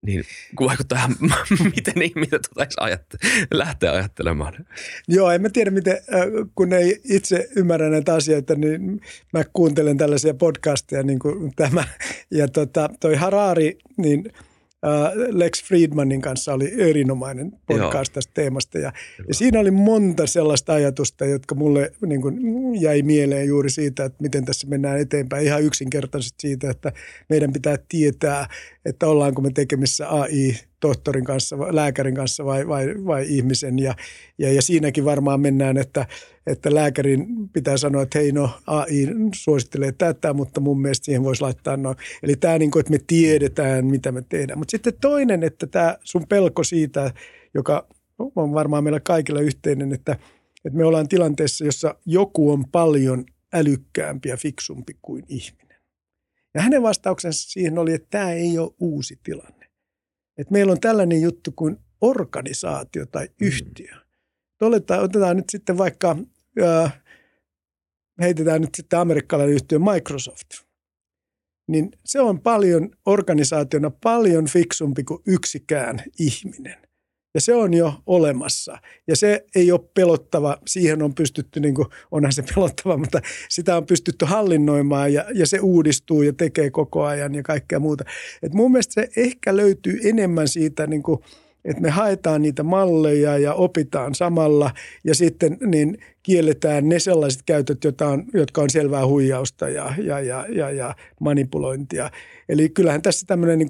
niin kun vaikuttaa ihan, miten ihminen tuota ajatte- lähtee ajattelemaan. Joo, en mä tiedä, miten, kun ei itse ymmärrä näitä asioita, niin mä kuuntelen tällaisia podcasteja niin kuin tämä. Ja tota, toi Harari, niin – Lex Friedmanin kanssa oli erinomainen podcast Joo. tästä teemasta. Ja, ja siinä oli monta sellaista ajatusta, jotka mulle niin kuin jäi mieleen juuri siitä, että miten tässä mennään eteenpäin. Ihan yksinkertaisesti siitä, että meidän pitää tietää, että ollaanko me tekemissä AI tohtorin kanssa, lääkärin kanssa vai, vai, vai ihmisen. Ja, ja, ja siinäkin varmaan mennään, että, että lääkärin pitää sanoa, että hei no AI suosittelee tätä, mutta mun mielestä siihen voisi laittaa no. Eli tämä niin kuin, että me tiedetään, mitä me tehdään. Mutta sitten toinen, että tämä sun pelko siitä, joka on varmaan meillä kaikilla yhteinen, että, että me ollaan tilanteessa, jossa joku on paljon älykkäämpi ja fiksumpi kuin ihminen. Ja hänen vastauksensa siihen oli, että tämä ei ole uusi tilanne että meillä on tällainen juttu kuin organisaatio tai mm. yhtiö. Oletaan, otetaan nyt sitten vaikka, ää, heitetään nyt sitten amerikkalainen yhtiö Microsoft. Niin se on paljon organisaationa paljon fiksumpi kuin yksikään ihminen. Ja se on jo olemassa. Ja se ei ole pelottava. Siihen on pystytty, niin kuin, onhan se pelottava, mutta sitä on pystytty hallinnoimaan ja, ja se uudistuu ja tekee koko ajan ja kaikkea muuta. Et mun mielestä se ehkä löytyy enemmän siitä, niin kuin, että me haetaan niitä malleja ja opitaan samalla ja sitten niin kielletään ne sellaiset käytöt, jotka on, jotka on selvää huijausta ja, ja, ja, ja, ja manipulointia. Eli kyllähän tässä tämmöinen niin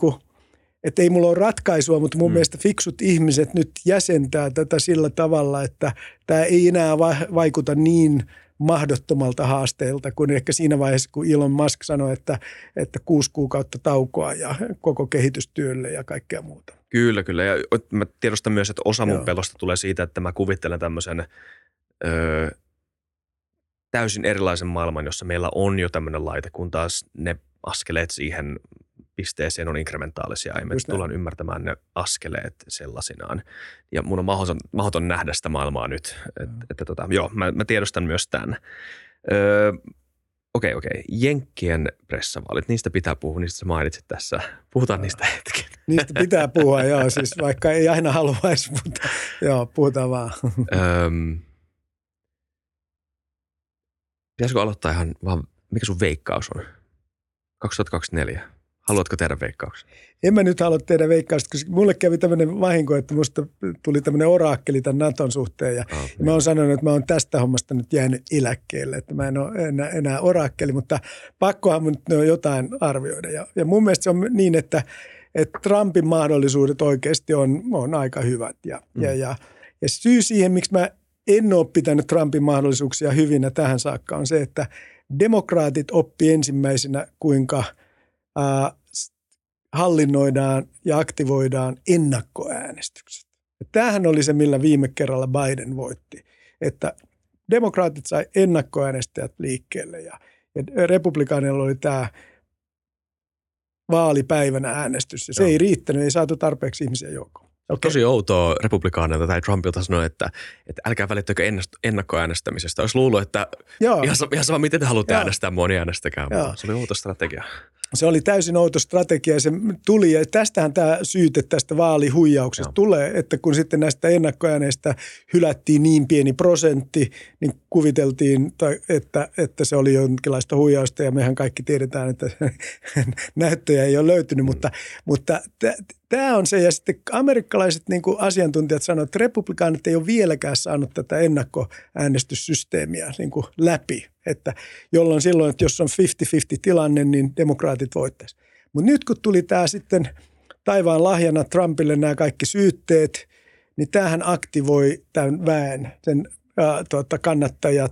että ei mulla ole ratkaisua, mutta mun mm. mielestä fiksut ihmiset nyt jäsentää tätä sillä tavalla, että tämä ei enää vaikuta niin mahdottomalta haasteelta kuin ehkä siinä vaiheessa, kun Elon Musk sanoi, että, että kuusi kuukautta taukoa ja koko kehitystyölle ja kaikkea muuta. Kyllä, kyllä. Ja mä tiedostan myös, että osa mun Joo. pelosta tulee siitä, että mä kuvittelen tämmöisen öö, täysin erilaisen maailman, jossa meillä on jo tämmöinen laite, kun taas ne askeleet siihen pisteeseen on inkrementaalisia ja me Just tullaan näin. ymmärtämään ne askeleet sellaisinaan. Ja mun on mahdoton, mahdoton nähdä sitä maailmaa nyt. Et, mm. että tota, joo, mä, mä tiedostan myös tämän. Öö, Okei, okei. Jenkkien pressavaalit, niistä pitää puhua, niistä sä mainitsit tässä. Puhutaan no. niistä hetken. Niistä pitää puhua, joo, siis vaikka ei aina haluaisi, mutta joo, puhutaan vaan. Öm, pitäisikö aloittaa ihan vaan, mikä sun veikkaus on? 2024. Haluatko tehdä veikkauksen? En mä nyt halua tehdä veikkausta, koska mulle kävi tämmöinen vahinko, että musta tuli tämmöinen oraakkeli tämän Naton suhteen. Ja, oh, ja mä oon sanonut, että mä oon tästä hommasta nyt jäänyt eläkkeelle, että mä en ole enää, enää oraakkeli, mutta pakkohan mun nyt jotain arvioida. Ja, ja mun mielestä se on niin, että, että Trumpin mahdollisuudet oikeasti on, on aika hyvät. Ja, mm. ja, ja, ja syy siihen, miksi mä en ole pitänyt Trumpin mahdollisuuksia hyvinä tähän saakka on se, että demokraatit oppi ensimmäisenä, kuinka – hallinnoidaan ja aktivoidaan ennakkoäänestykset. Ja tämähän oli se, millä viime kerralla Biden voitti, että demokraatit sai ennakkoäänestäjät liikkeelle ja, ja republikaanilla oli tämä vaalipäivänä äänestys ja se Joo. ei riittänyt, ei saatu tarpeeksi ihmisiä joukkoon. Okay. Tosi outoa republikaanilta tai Trumpilta sanoa, että, että älkää välittäkö ennakkoäänestämisestä. Olisi luullut, että Joo. Ihan, ihan sama, miten te haluatte Joo. äänestää, mua niin äänestäkää. Se oli outo strategia. Se oli täysin outo strategia ja se tuli. Ja tästähän tämä syyte tästä vaalihuijauksesta Joo. tulee, että kun sitten näistä ennakkoääneistä hylättiin niin pieni prosentti, niin kuviteltiin, että, että se oli jonkinlaista huijausta ja mehän kaikki tiedetään, että näyttöjä ei ole löytynyt, mutta, mutta Tämä on se, ja sitten amerikkalaiset niin kuin asiantuntijat sanoivat, että republikaanit ei ole vieläkään saanut tätä ennakkoäänestyssysteemiä niin kuin läpi, että jolloin silloin, että jos on 50-50 tilanne, niin demokraatit voittaisi. Mutta nyt kun tuli tämä sitten taivaan lahjana Trumpille nämä kaikki syytteet, niin tämähän aktivoi tämän väen, sen ää, tuota, kannattajat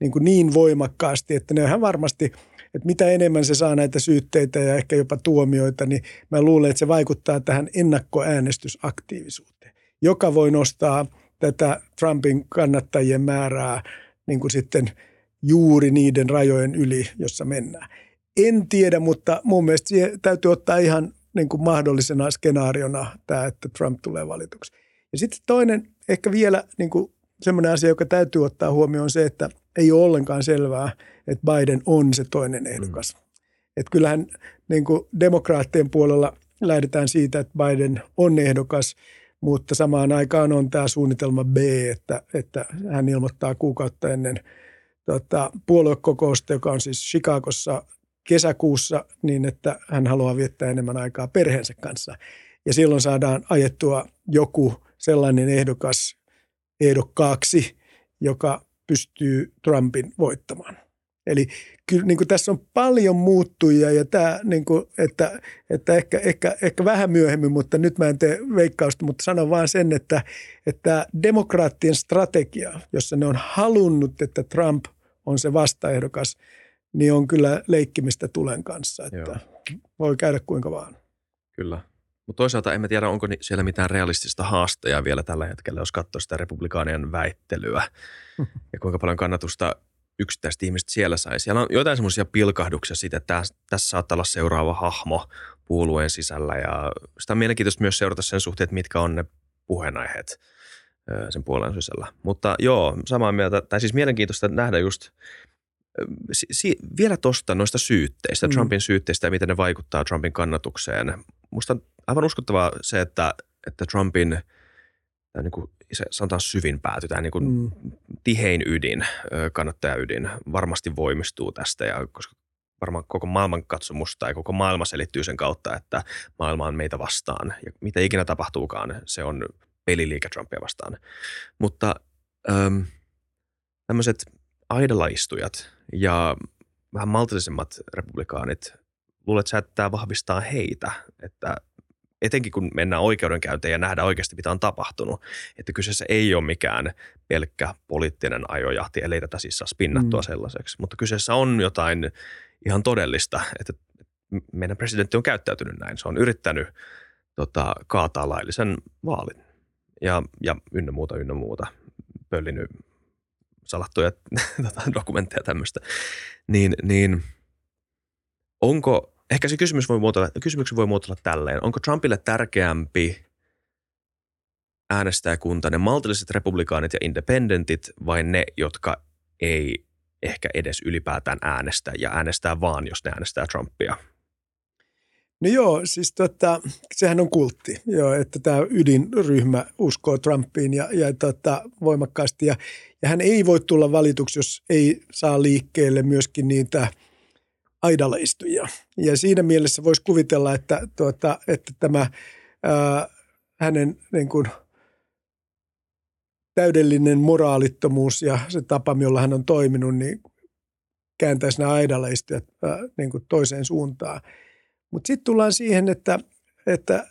niin, kuin niin voimakkaasti, että ne ihan varmasti – että mitä enemmän se saa näitä syytteitä ja ehkä jopa tuomioita, niin mä luulen, että se vaikuttaa tähän ennakkoäänestysaktiivisuuteen, joka voi nostaa tätä Trumpin kannattajien määrää niin kuin sitten juuri niiden rajojen yli, jossa mennään. En tiedä, mutta mun mielestä täytyy ottaa ihan niin kuin mahdollisena skenaariona tämä, että Trump tulee valituksi. Ja sitten toinen ehkä vielä niin kuin semmoinen asia, joka täytyy ottaa huomioon on se, että ei ole ollenkaan selvää, että Biden on se toinen ehdokas. Mm. Että kyllähän niin kuin demokraattien puolella lähdetään siitä, että Biden on ehdokas, mutta samaan aikaan on tämä suunnitelma B, että, että hän ilmoittaa kuukautta ennen tota, puoluekokousta, joka on siis Chicagossa kesäkuussa, niin että hän haluaa viettää enemmän aikaa perheensä kanssa. Ja silloin saadaan ajettua joku sellainen ehdokas ehdokkaaksi, joka pystyy Trumpin voittamaan. Eli kyllä niin kuin tässä on paljon muuttujia ja tämä, niin kuin, että, että ehkä, ehkä, ehkä vähän myöhemmin, mutta nyt mä en tee veikkausta, mutta sanon vaan sen, että, että demokraattien strategia, jossa ne on halunnut, että Trump on se vastaehdokas, niin on kyllä leikkimistä tulen kanssa, että Joo. voi käydä kuinka vaan. Kyllä. Mutta toisaalta emme tiedä, onko siellä mitään realistista haasteja vielä tällä hetkellä, jos katsoo sitä republikaanien väittelyä ja kuinka paljon kannatusta yksittäiset ihmiset siellä sai. Siellä on jotain semmoisia pilkahduksia siitä, että tässä saattaa olla seuraava hahmo puolueen sisällä ja sitä on mielenkiintoista myös seurata sen suhteen, että mitkä on ne puheenaiheet sen puolueen sisällä. Mutta joo, samaa mieltä, tai siis mielenkiintoista nähdä just si- si- vielä tuosta noista syytteistä, mm. Trumpin syytteistä ja miten ne vaikuttaa Trumpin kannatukseen. Musta on aivan uskottavaa se, että, että Trumpin – niin kuin, se sanotaan syvin pääty, tämä niin kuin mm. tihein ydin, kannattajaydin varmasti voimistuu tästä, ja koska varmaan koko maailman katsomus tai koko maailma selittyy sen kautta, että maailma on meitä vastaan. Ja mitä ikinä tapahtuukaan, se on peliliike Trumpia vastaan. Mutta äm, tämmöiset aidalaistujat ja vähän maltillisemmat republikaanit, luulet sä, että tämä vahvistaa heitä, että etenkin kun mennään oikeudenkäyntiin ja nähdään oikeasti, mitä on tapahtunut, että kyseessä ei ole mikään pelkkä poliittinen ajojahti, ellei tätä siis saa spinnattua mm. sellaiseksi, mutta kyseessä on jotain ihan todellista, että meidän presidentti on käyttäytynyt näin. Se on yrittänyt tota, kaataa laillisen vaalin ja, ja ynnä muuta, ynnä muuta, pöllinyt salattuja tota, dokumentteja tämmöistä, niin, niin onko Ehkä se kysymys voi muotoilla, kysymyksen voi muotoilla tälleen. Onko Trumpille tärkeämpi äänestäjäkunta ne maltilliset republikaanit ja independentit vai ne, jotka ei ehkä edes ylipäätään äänestä ja äänestää vaan, jos ne äänestää Trumpia? No joo, siis tota, sehän on kultti, joo, että tämä ydinryhmä uskoo Trumpiin ja, ja tota, voimakkaasti. Ja, ja hän ei voi tulla valituksi, jos ei saa liikkeelle myöskin niitä – aidalaistujia. Ja siinä mielessä voisi kuvitella, että, tuota, että tämä ää, hänen niin kuin, täydellinen moraalittomuus ja se tapa, jolla hän on toiminut, niin kääntäisi nämä aidalaistujat ää, niin kuin toiseen suuntaan. Mutta sitten tullaan siihen, että, että,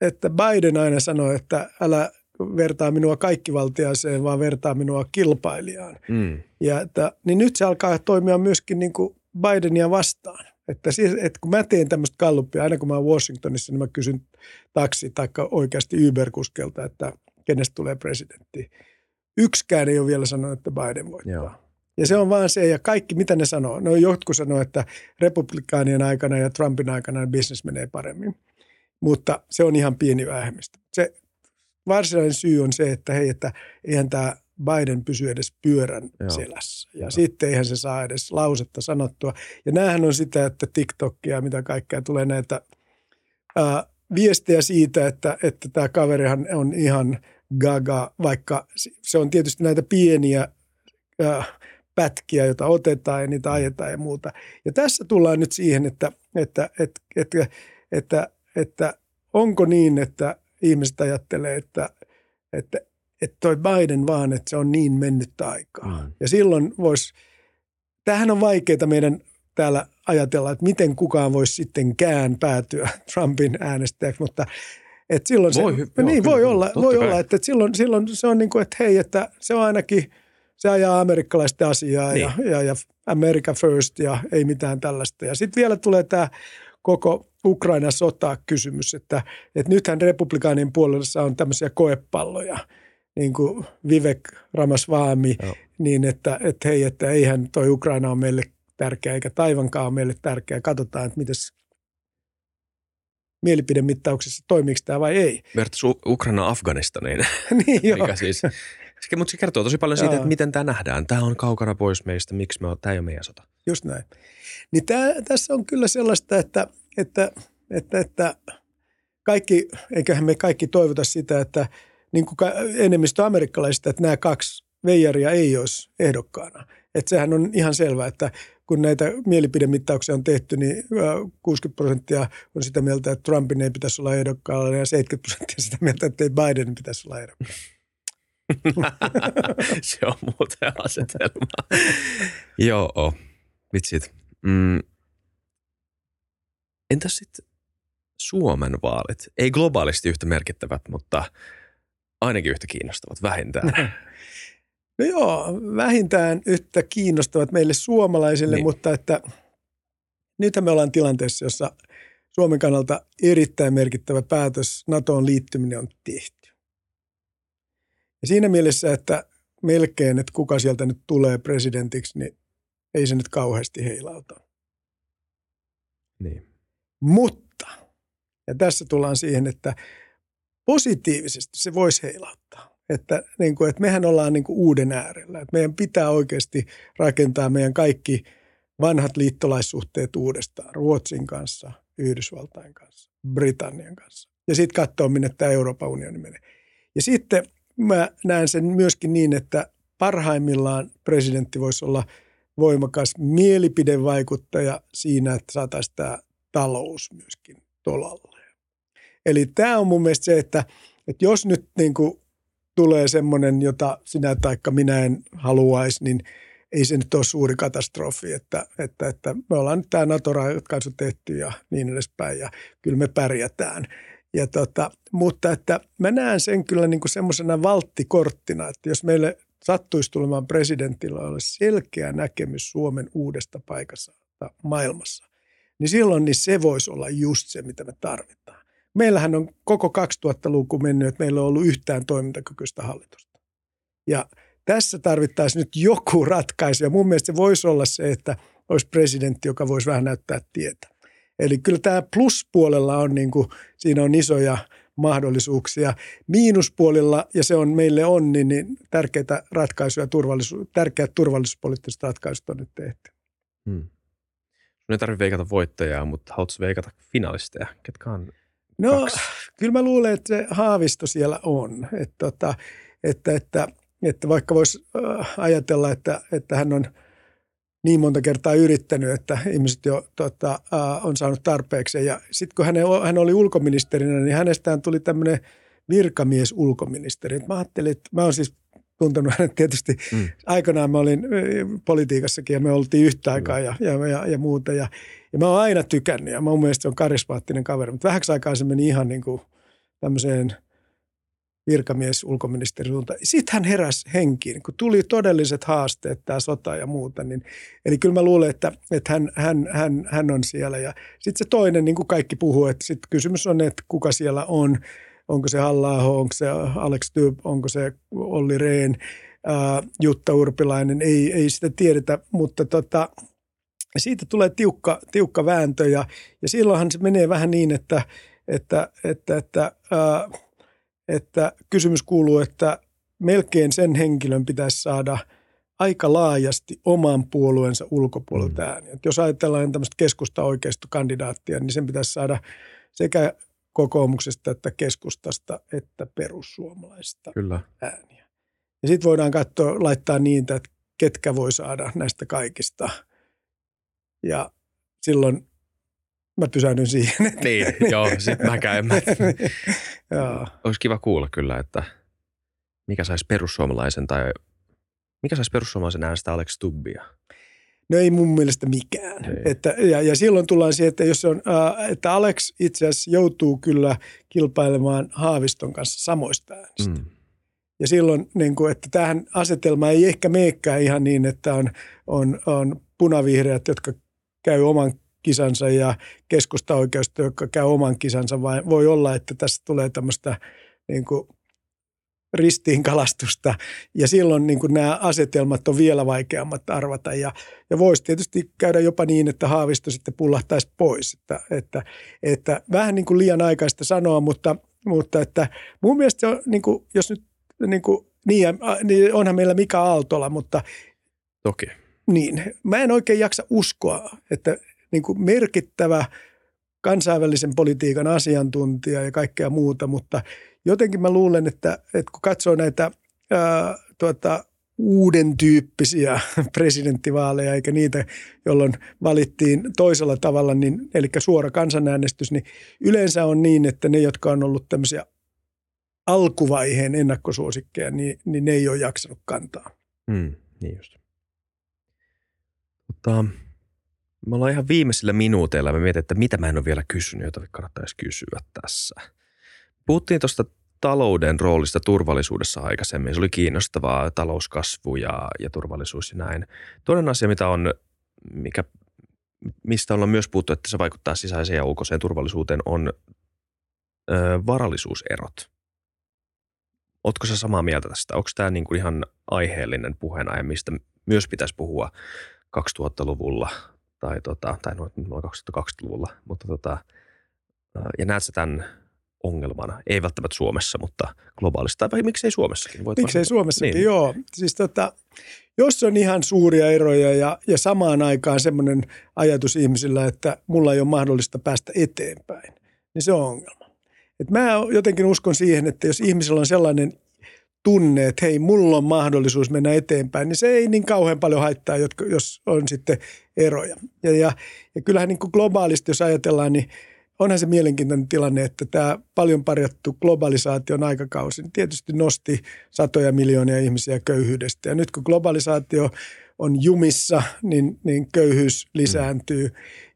että Biden aina sanoi, että älä vertaa minua kaikkivaltiaiseen, vaan vertaa minua kilpailijaan. Mm. Ja että, niin nyt se alkaa toimia myöskin niin kuin Bidenia vastaan. Että, siis, että kun mä teen tämmöistä kallupia, aina kun mä oon Washingtonissa, niin mä kysyn taksi tai oikeasti Uber-kuskelta, että kenestä tulee presidentti. Yksikään ei ole vielä sanonut, että Biden voittaa. Joo. Ja se on vaan se, ja kaikki mitä ne sanoo. No jotkut sanoo, että republikaanien aikana ja Trumpin aikana business menee paremmin. Mutta se on ihan pieni vähemmistö. Se varsinainen syy on se, että hei, että eihän tämä Biden pysyy edes pyörän Joo. selässä. Ja Joo. sitten eihän se saa edes lausetta sanottua. Ja näähän on sitä, että TikTokia ja mitä kaikkea tulee näitä ää, viestejä siitä, että, että tämä kaverihan on ihan gaga, vaikka se on tietysti näitä pieniä ää, pätkiä, joita otetaan ja niitä ajetaan ja muuta. Ja tässä tullaan nyt siihen, että, että, että, että, että, että onko niin, että ihmiset ajattelee, että, että, että toi Biden vaan, että se on niin mennyt aikaa. Mm. Ja silloin voisi, tämähän on vaikeaa meidän täällä ajatella, että miten kukaan voisi sittenkään päätyä Trumpin äänestäjäksi, mutta että silloin Voi se, hy- joo, niin, kyllä, voi olla, voi kai. olla että, että silloin, silloin se on niin kuin, että hei, että se on ainakin, se ajaa amerikkalaisten asiaa ja, Niin. ja, ja America first ja ei mitään tällaista. Ja sitten vielä tulee tämä koko Ukraina sota-kysymys, että, että nythän republikaanien puolella on tämmöisiä koepalloja, niin kuin Vivek Ramaswamy, Joo. niin että, että hei, että eihän toi Ukraina ole meille tärkeä, eikä Taivankaan ole meille tärkeä. Katsotaan, että miten mielipidemittauksessa toimiiko tämä vai ei. Vertaisi Ukraina Afganistaniin, niin joo. mikä siis, mutta se kertoo tosi paljon siitä, että miten tämä nähdään. Tämä on kaukana pois meistä, miksi me on, tämä ei ole meidän sota. Just näin. Niin tää, tässä on kyllä sellaista, että, että, että, että kaikki, eiköhän me kaikki toivota sitä, että niin kuin enemmistö amerikkalaisista, että nämä kaksi veijaria ei olisi ehdokkaana. Että sehän on ihan selvää, että kun näitä mielipidemittauksia on tehty, niin ö, 60 prosenttia on sitä mieltä, että Trumpin ei pitäisi olla ehdokkaalla ja 70 prosenttia sitä mieltä, että ei Bidenin pitäisi olla ehdokkaalla. se on muuten asetelma. Joo, vitsit. Mm. Entäs sitten Suomen vaalit? Ei globaalisti yhtä merkittävät, mutta ainakin yhtä kiinnostavat vähintään. No joo, vähintään yhtä kiinnostavat meille suomalaisille, Niin. mutta että nythän me ollaan tilanteessa, jossa Suomen kannalta erittäin merkittävä päätös NATOon liittyminen on tehty. Ja siinä mielessä, että melkein, että kuka sieltä nyt tulee presidentiksi, niin ei se nyt kauheasti heilauta. niin. Mutta, ja tässä tullaan siihen, että positiivisesti se voisi heilauttaa. Että, niin kuin, että mehän ollaan niin kuin uuden äärellä. Että meidän pitää oikeasti rakentaa meidän kaikki vanhat liittolaissuhteet uudestaan. Ruotsin kanssa, Yhdysvaltain kanssa, Britannian kanssa. Ja sitten katsoa, minne tämä Euroopan unioni menee. Ja sitten mä näen sen myöskin niin, että parhaimmillaan presidentti voisi olla voimakas mielipidevaikuttaja siinä, että saataisiin tämä talous myöskin tolalle. Eli tämä on mun mielestä se, että, että jos nyt niin kuin tulee semmoinen, jota sinä taikka minä en haluaisi, niin ei se nyt ole suuri katastrofi, että, että, että me ollaan nyt tämä NATO-ratkaisu tehty ja niin edespäin ja kyllä me pärjätään. Ja tota, mutta että mä näen sen kyllä niin kuin semmoisena valttikorttina, että jos meille sattuisi tulemaan presidentillä ole selkeä näkemys Suomen uudesta paikasta maailmassa, niin silloin niin se voisi olla just se, mitä me tarvitaan. Meillähän on koko 2000-luku mennyt, että meillä on ollut yhtään toimintakykyistä hallitusta. Ja tässä tarvittaisiin nyt joku ratkaisu, ja mun mielestä se voisi olla se, että olisi presidentti, joka voisi vähän näyttää tietä. Eli kyllä tämä pluspuolella on, niin kuin, siinä on isoja mahdollisuuksia. Miinuspuolella, ja se on meille on, niin, niin tärkeitä ratkaisuja, turvallisuus, tärkeät turvallisuuspoliittiset ratkaisut on nyt tehty. Hmm. Ei tarvitse veikata voittajaa, mutta haluatko veikata finalisteja? Ketkä on No, kaksi? kyllä mä luulen, että se haavisto siellä on. Että, tota, että, että, että vaikka voisi äh, ajatella, että, että hän on niin monta kertaa yrittänyt, että ihmiset jo tota, äh, on saanut tarpeeksi. Ja sitten kun hän, hän oli ulkoministerinä, niin hänestään tuli tämmöinen virkamies ulkoministeri. Mä ajattelin, että mä oon siis tuntenut hänet tietysti. Mm. Aikanaan mä olin politiikassakin ja me oltiin yhtä aikaa ja, ja, ja, ja muuta. Ja, ja mä oon aina tykännyt ja mun mielestä se on karismaattinen kaveri. Mutta vähäksi aikaa se meni ihan niin kuin tämmöiseen virkamies ulkoministerin suuntaan. Sitten hän heräsi henkiin, kun tuli todelliset haasteet, tämä sota ja muuta. Niin, eli kyllä mä luulen, että, että hän, hän, hän, hän on siellä. Ja sitten se toinen, niin kuin kaikki puhuu, että sit kysymys on, että kuka siellä on. Onko se halla onko se Alex Tyb, onko se Olli Rehn, Jutta Urpilainen, ei, ei sitä tiedetä, mutta tota, siitä tulee tiukka, tiukka vääntö ja, ja silloinhan se menee vähän niin, että, että, että, että, ää, että kysymys kuuluu, että, melkein sen henkilön pitäisi saada aika laajasti oman puolueensa ulkopuolelta mm. ääniä. Jos ajatellaan tämmöistä keskusta kandidaattia, niin sen pitäisi saada sekä kokoomuksesta että keskustasta että perussuomalaisista Kyllä. ääniä. Ja sitten voidaan katsoa, laittaa niitä, että ketkä voi saada näistä kaikista. Ja silloin mä pysäännyn siihen. Niin, joo, sitten mä käyn. Olisi kiva kuulla kyllä, että mikä saisi perussuomalaisen tai mikä saisi perussuomalaisen äänestä Alex Stubbia? No ei mun mielestä mikään. Että, ja, ja silloin tullaan siihen, että, jos on, äh, että Alex itse asiassa joutuu kyllä kilpailemaan Haaviston kanssa samoista äänistä. Mm. Ja silloin, niin kuin, että tähän asetelma ei ehkä meekään ihan niin, että on, on, on punavihreät, jotka käy oman kisansa ja keskustaoikeusto, jotka käy oman kisansa, vai voi olla, että tässä tulee tämmöistä niin kuin ristiinkalastusta. Ja silloin niin kuin nämä asetelmat on vielä vaikeammat arvata. Ja, ja voisi tietysti käydä jopa niin, että Haavisto sitten pullahtaisi pois, että, että, että vähän niin kuin liian aikaista sanoa, mutta, mutta että mun mielestä se on, niin kuin, jos nyt niin, kuin, niin, niin onhan meillä Mika Aaltola, mutta Toki. Niin, mä en oikein jaksa uskoa, että niin kuin merkittävä kansainvälisen politiikan asiantuntija ja kaikkea muuta, mutta jotenkin mä luulen, että, että kun katsoo näitä ää, tuota, uuden tyyppisiä presidenttivaaleja, eikä niitä, jolloin valittiin toisella tavalla, niin, eli suora kansanäänestys, niin yleensä on niin, että ne, jotka on ollut tämmöisiä alkuvaiheen ennakkosuosikkeja, niin, niin ne ei ole jaksanut kantaa. Mm, niin just. Mutta me ollaan ihan viimeisillä minuuteilla. Mä mietin, että mitä mä en ole vielä kysynyt, jota kannattaisi kysyä tässä. Puhuttiin tuosta talouden roolista turvallisuudessa aikaisemmin. Se oli kiinnostavaa, talouskasvu ja, ja turvallisuus ja näin. Toinen asia, mitä on, mikä, mistä ollaan myös puhuttu, että se vaikuttaa sisäiseen ja ulkoiseen turvallisuuteen, on ö, varallisuuserot. Oletko sä samaa mieltä tästä? Onko tämä niin kuin ihan aiheellinen puheena ja mistä myös pitäisi puhua 2000-luvulla tai, tota, tai noin 2020-luvulla? Mutta tota, ja näet sä tämän ongelmana. Ei välttämättä Suomessa, mutta globaalisti. Tai miksei Suomessakin? Voit miksei varmaan... Suomessakin, niin. joo. Siis tota, jos on ihan suuria eroja ja, ja samaan aikaan semmoinen ajatus ihmisillä, että mulla ei ole mahdollista päästä eteenpäin, niin se on ongelma. Et mä jotenkin uskon siihen, että jos ihmisellä on sellainen tunne, että hei, mulla on mahdollisuus mennä eteenpäin, niin se ei niin kauhean paljon haittaa, jos on sitten eroja. Ja, ja, ja kyllähän niin kuin globaalisti, jos ajatellaan, niin – onhan se mielenkiintoinen tilanne, että tämä paljon parjattu globalisaation aikakausi tietysti nosti satoja miljoonia ihmisiä köyhyydestä. Ja nyt kun globalisaatio on jumissa, niin, niin köyhyys lisääntyy.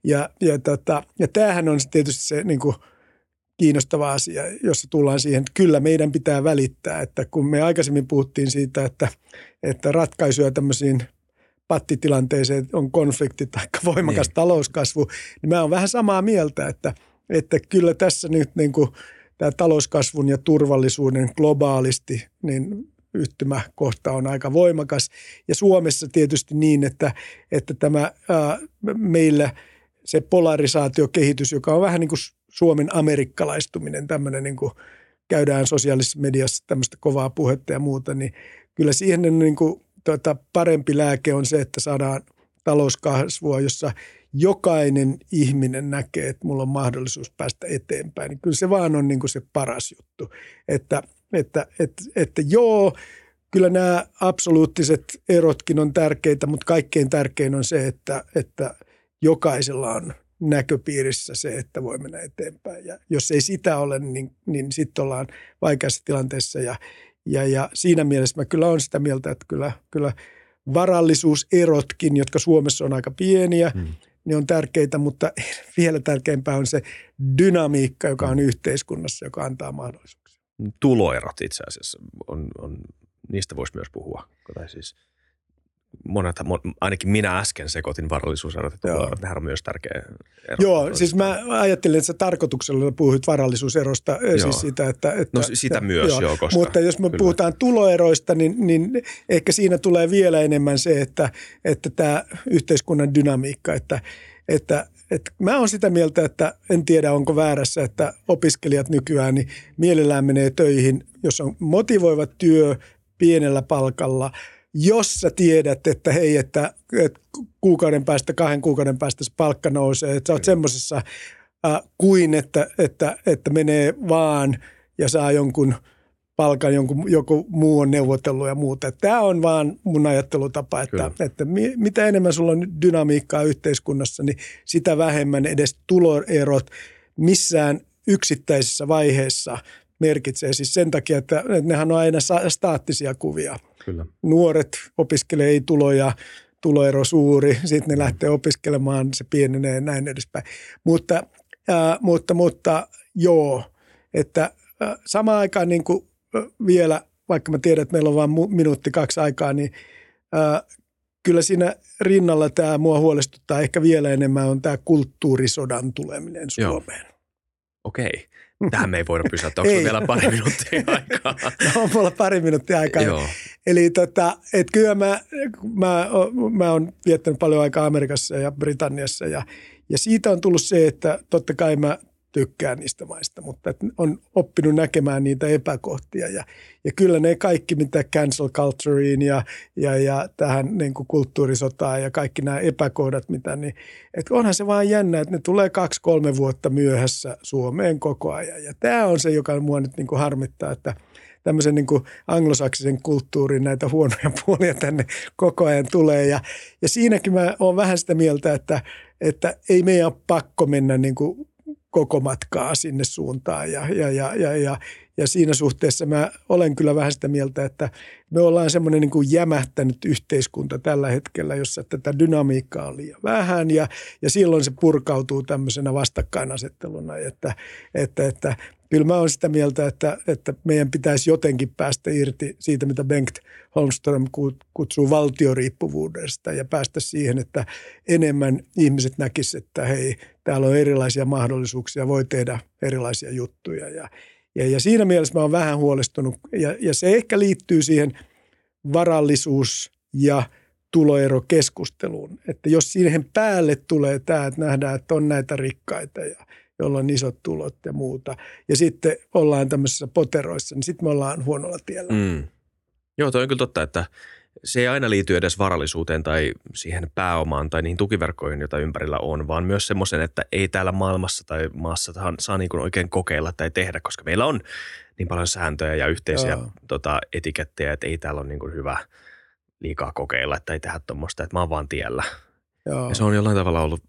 Ja, ja, tota, ja tämähän on tietysti se niin kuin kiinnostava asia, jossa tullaan siihen, että kyllä meidän pitää välittää, että kun me aikaisemmin puhuttiin siitä, että, että ratkaisuja tämmöisiin pattitilanteeseen on konflikti tai voimakas niin. talouskasvu, niin mä oon vähän samaa mieltä, että – että kyllä tässä nyt niin kuin tämä talouskasvun ja turvallisuuden globaalisti niin yhtymäkohta on aika voimakas. Ja Suomessa tietysti niin, että, että tämä ää, meillä se polarisaatiokehitys, joka on vähän niin kuin Suomen amerikkalaistuminen, tämmöinen niin kuin käydään sosiaalisessa mediassa tämmöistä kovaa puhetta ja muuta, niin kyllä siihen niin kuin, tuota, parempi lääke on se, että saadaan talouskasvua, jossa jokainen ihminen näkee, että mulla on mahdollisuus päästä eteenpäin, niin kyllä se vaan on niin kuin se paras juttu. Että, että, että, että joo, kyllä nämä absoluuttiset erotkin on tärkeitä, mutta kaikkein tärkein on se, että, että jokaisella on näköpiirissä se, että voi mennä eteenpäin. Ja jos ei sitä ole, niin, niin sitten ollaan vaikeassa tilanteessa. Ja, ja, ja siinä mielessä mä kyllä olen sitä mieltä, että kyllä, kyllä varallisuuserotkin, jotka Suomessa on aika pieniä, hmm ne on tärkeitä, mutta vielä tärkeämpää on se dynamiikka, joka on yhteiskunnassa, joka antaa mahdollisuuksia. Tuloerot itse asiassa, on, on, niistä voisi myös puhua. Tai siis monet, ainakin minä äsken sekoitin varallisuuserot ja tuloerot, nehän on myös tärkeä ero. Joo, siis mä ajattelin, että sä tarkoituksella puhuit varallisuuserosta, joo. siis sitä, että... että no sitä myös, joo, joo koska, Mutta jos me kyllä. puhutaan tuloeroista, niin, niin ehkä siinä tulee vielä enemmän se, että, että tämä yhteiskunnan dynamiikka, että, että että mä oon sitä mieltä, että en tiedä onko väärässä, että opiskelijat nykyään niin mielellään menee töihin, jos on motivoiva työ, pienellä palkalla, jos sä tiedät, että hei, että, että kuukauden päästä, kahden kuukauden päästä se palkka nousee, että sä oot semmoisessa äh, kuin, että, että, että menee vaan ja saa jonkun palkan, jonkun, joku muu on neuvotellut ja muuta. Tämä on vaan mun ajattelutapa, että, että mitä enemmän sulla on dynamiikkaa yhteiskunnassa, niin sitä vähemmän edes tuloerot missään yksittäisessä vaiheessa merkitsee. Siis sen takia, että nehän on aina staattisia kuvia. Kyllä. Nuoret opiskelee ei tuloja, tuloero suuri, sitten ne lähtee opiskelemaan, se pienenee ja näin edespäin. Mutta, äh, mutta, mutta joo, että äh, samaan aikaan niin kuin vielä, vaikka mä tiedän, että meillä on vain minuutti kaksi aikaa, niin äh, kyllä siinä rinnalla tämä mua huolestuttaa ehkä vielä enemmän on tämä kulttuurisodan tuleminen Suomeen. Joo. Okei. Tähän me ei voida pysäyttää. Onko vielä pari minuuttia aikaa? no on mulla pari minuuttia aikaa. Joo. Eli tota, et kyllä mä, mä, mä oon viettänyt paljon aikaa Amerikassa ja Britanniassa ja, ja siitä on tullut se, että totta kai mä tykkää niistä maista, mutta on oppinut näkemään niitä epäkohtia. Ja, ja kyllä ne kaikki, mitä cancel cultureen ja, ja, ja tähän niin kuin kulttuurisotaan ja kaikki nämä epäkohdat, mitä niin, että onhan se vaan jännä, että ne tulee kaksi-kolme vuotta myöhässä Suomeen koko ajan. Ja tämä on se, joka mua nyt niin kuin harmittaa, että tämmöisen niin kuin anglosaksisen kulttuurin näitä huonoja puolia tänne koko ajan tulee. Ja, ja siinäkin mä oon vähän sitä mieltä, että, että ei meidän ole pakko mennä niin kuin koko matkaa sinne suuntaan. Ja, ja, ja, ja, ja, ja siinä suhteessa mä olen kyllä vähän sitä mieltä, että me ollaan semmoinen niin kuin jämähtänyt yhteiskunta tällä hetkellä, jossa tätä dynamiikkaa on liian vähän ja, ja silloin se purkautuu tämmöisenä vastakkainasetteluna, että, että, että kyllä mä olen sitä mieltä, että, että meidän pitäisi jotenkin päästä irti siitä, mitä Bengt Holmström kutsuu valtioriippuvuudesta ja päästä siihen, että enemmän ihmiset näkisivät, että hei, täällä on erilaisia mahdollisuuksia, voi tehdä erilaisia juttuja ja, ja, ja siinä mielessä mä olen vähän huolestunut ja, ja se ehkä liittyy siihen varallisuus- ja tuloerokeskusteluun. Että jos siihen päälle tulee tämä, että nähdään, että on näitä rikkaita ja jolla on isot tulot ja muuta, ja sitten ollaan tämmöisissä poteroissa, niin sitten me ollaan huonolla tiellä. Mm. Joo, toi on kyllä totta, että se ei aina liity edes varallisuuteen tai siihen pääomaan tai niihin tukiverkkoihin, joita ympärillä on, vaan myös semmoisen, että ei täällä maailmassa tai maassa saa, niin kuin oikein kokeilla tai tehdä, koska meillä on niin paljon sääntöjä ja yhteisiä tota, etikettejä, että ei täällä ole niin kuin hyvä liikaa kokeilla, ei tehdä tuommoista, että mä oon vaan tiellä. Joo. Ja se on jollain tavalla ollut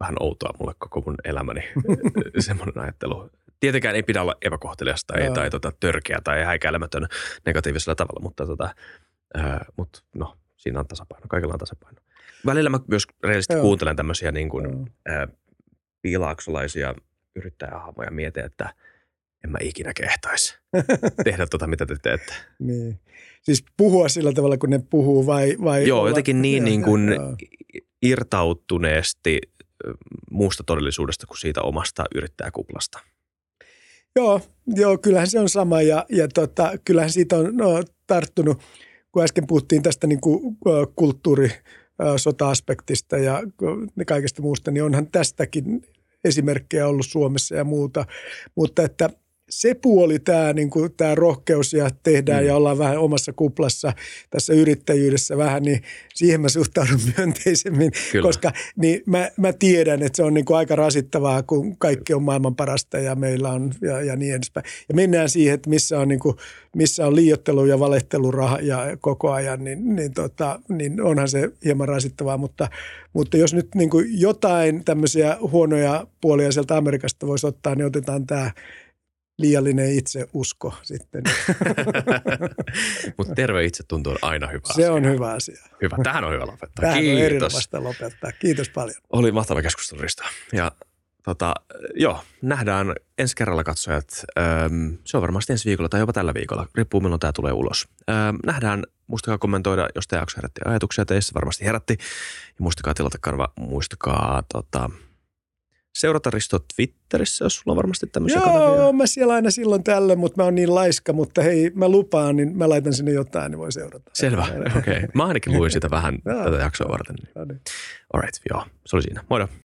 vähän outoa mulle koko mun elämäni semmoinen ajattelu. Tietenkään ei pidä olla epäkohtelias tai, tai tota, törkeä tai häikäilemätön negatiivisella tavalla, mutta tota, äh, mut, no, siinä on tasapaino. Kaikilla on tasapaino. Välillä mä myös reellisesti Joo. kuuntelen tämmöisiä niin kuin, äh, piilaaksolaisia yrittäjähahmoja mietin, että en mä ikinä kehtaisi tehdä tota, mitä te teette. Niin. Siis puhua sillä tavalla, kun ne puhuu vai? vai Joo, olla... jotenkin niin, niin kuin irtautuneesti muusta todellisuudesta kuin siitä omasta yrittäjäkuplasta. Joo, joo kyllähän se on sama ja, ja tota, kyllähän siitä on no, tarttunut, kun äsken puhuttiin tästä niin kuin, kulttuuri sota-aspektista ja kaikesta muusta, niin onhan tästäkin esimerkkejä ollut Suomessa ja muuta. Mutta että se puoli, tämä, niin kuin, tämä rohkeus ja tehdään mm. ja ollaan vähän omassa kuplassa tässä yrittäjyydessä vähän, niin siihen mä suhtaudun myönteisemmin, Kyllä. koska niin mä, mä tiedän, että se on niin kuin aika rasittavaa, kun kaikki on maailman parasta ja meillä on ja, ja niin edespäin. Ja mennään siihen, että missä on, niin kuin, missä on liiottelu ja valehtelu ja koko ajan, niin, niin, tota, niin onhan se hieman rasittavaa, mutta, mutta jos nyt niin kuin jotain tämmöisiä huonoja puolia sieltä Amerikasta voisi ottaa, niin otetaan tämä – liiallinen itseusko sitten. Mutta terve itse tuntuu aina hyvä Se asia. on hyvä asia. Hyvä, tähän on hyvä lopettaa. Tähän Kiitos. on lopettaa. Kiitos paljon. Oli mahtava keskustelu, Risto. Ja tota, joo, nähdään ensi kerralla katsojat. Öm, se on varmasti ensi viikolla tai jopa tällä viikolla. Riippuu milloin tämä tulee ulos. Öm, nähdään. Muistakaa kommentoida, jos tämä jakso herätti ajatuksia teissä. Varmasti herätti. Ja muistakaa tilata kanava. Muistakaa tota, seurata Risto Twitterissä, jos sulla on varmasti tämmöisiä Joo, kanavia. mä siellä aina silloin tällöin, mutta mä oon niin laiska, mutta hei, mä lupaan, niin mä laitan sinne jotain, niin voi seurata. Selvä, okei. Okay. Mä ainakin luin sitä vähän tätä jaksoa varten. All right, joo, se oli siinä. Moido.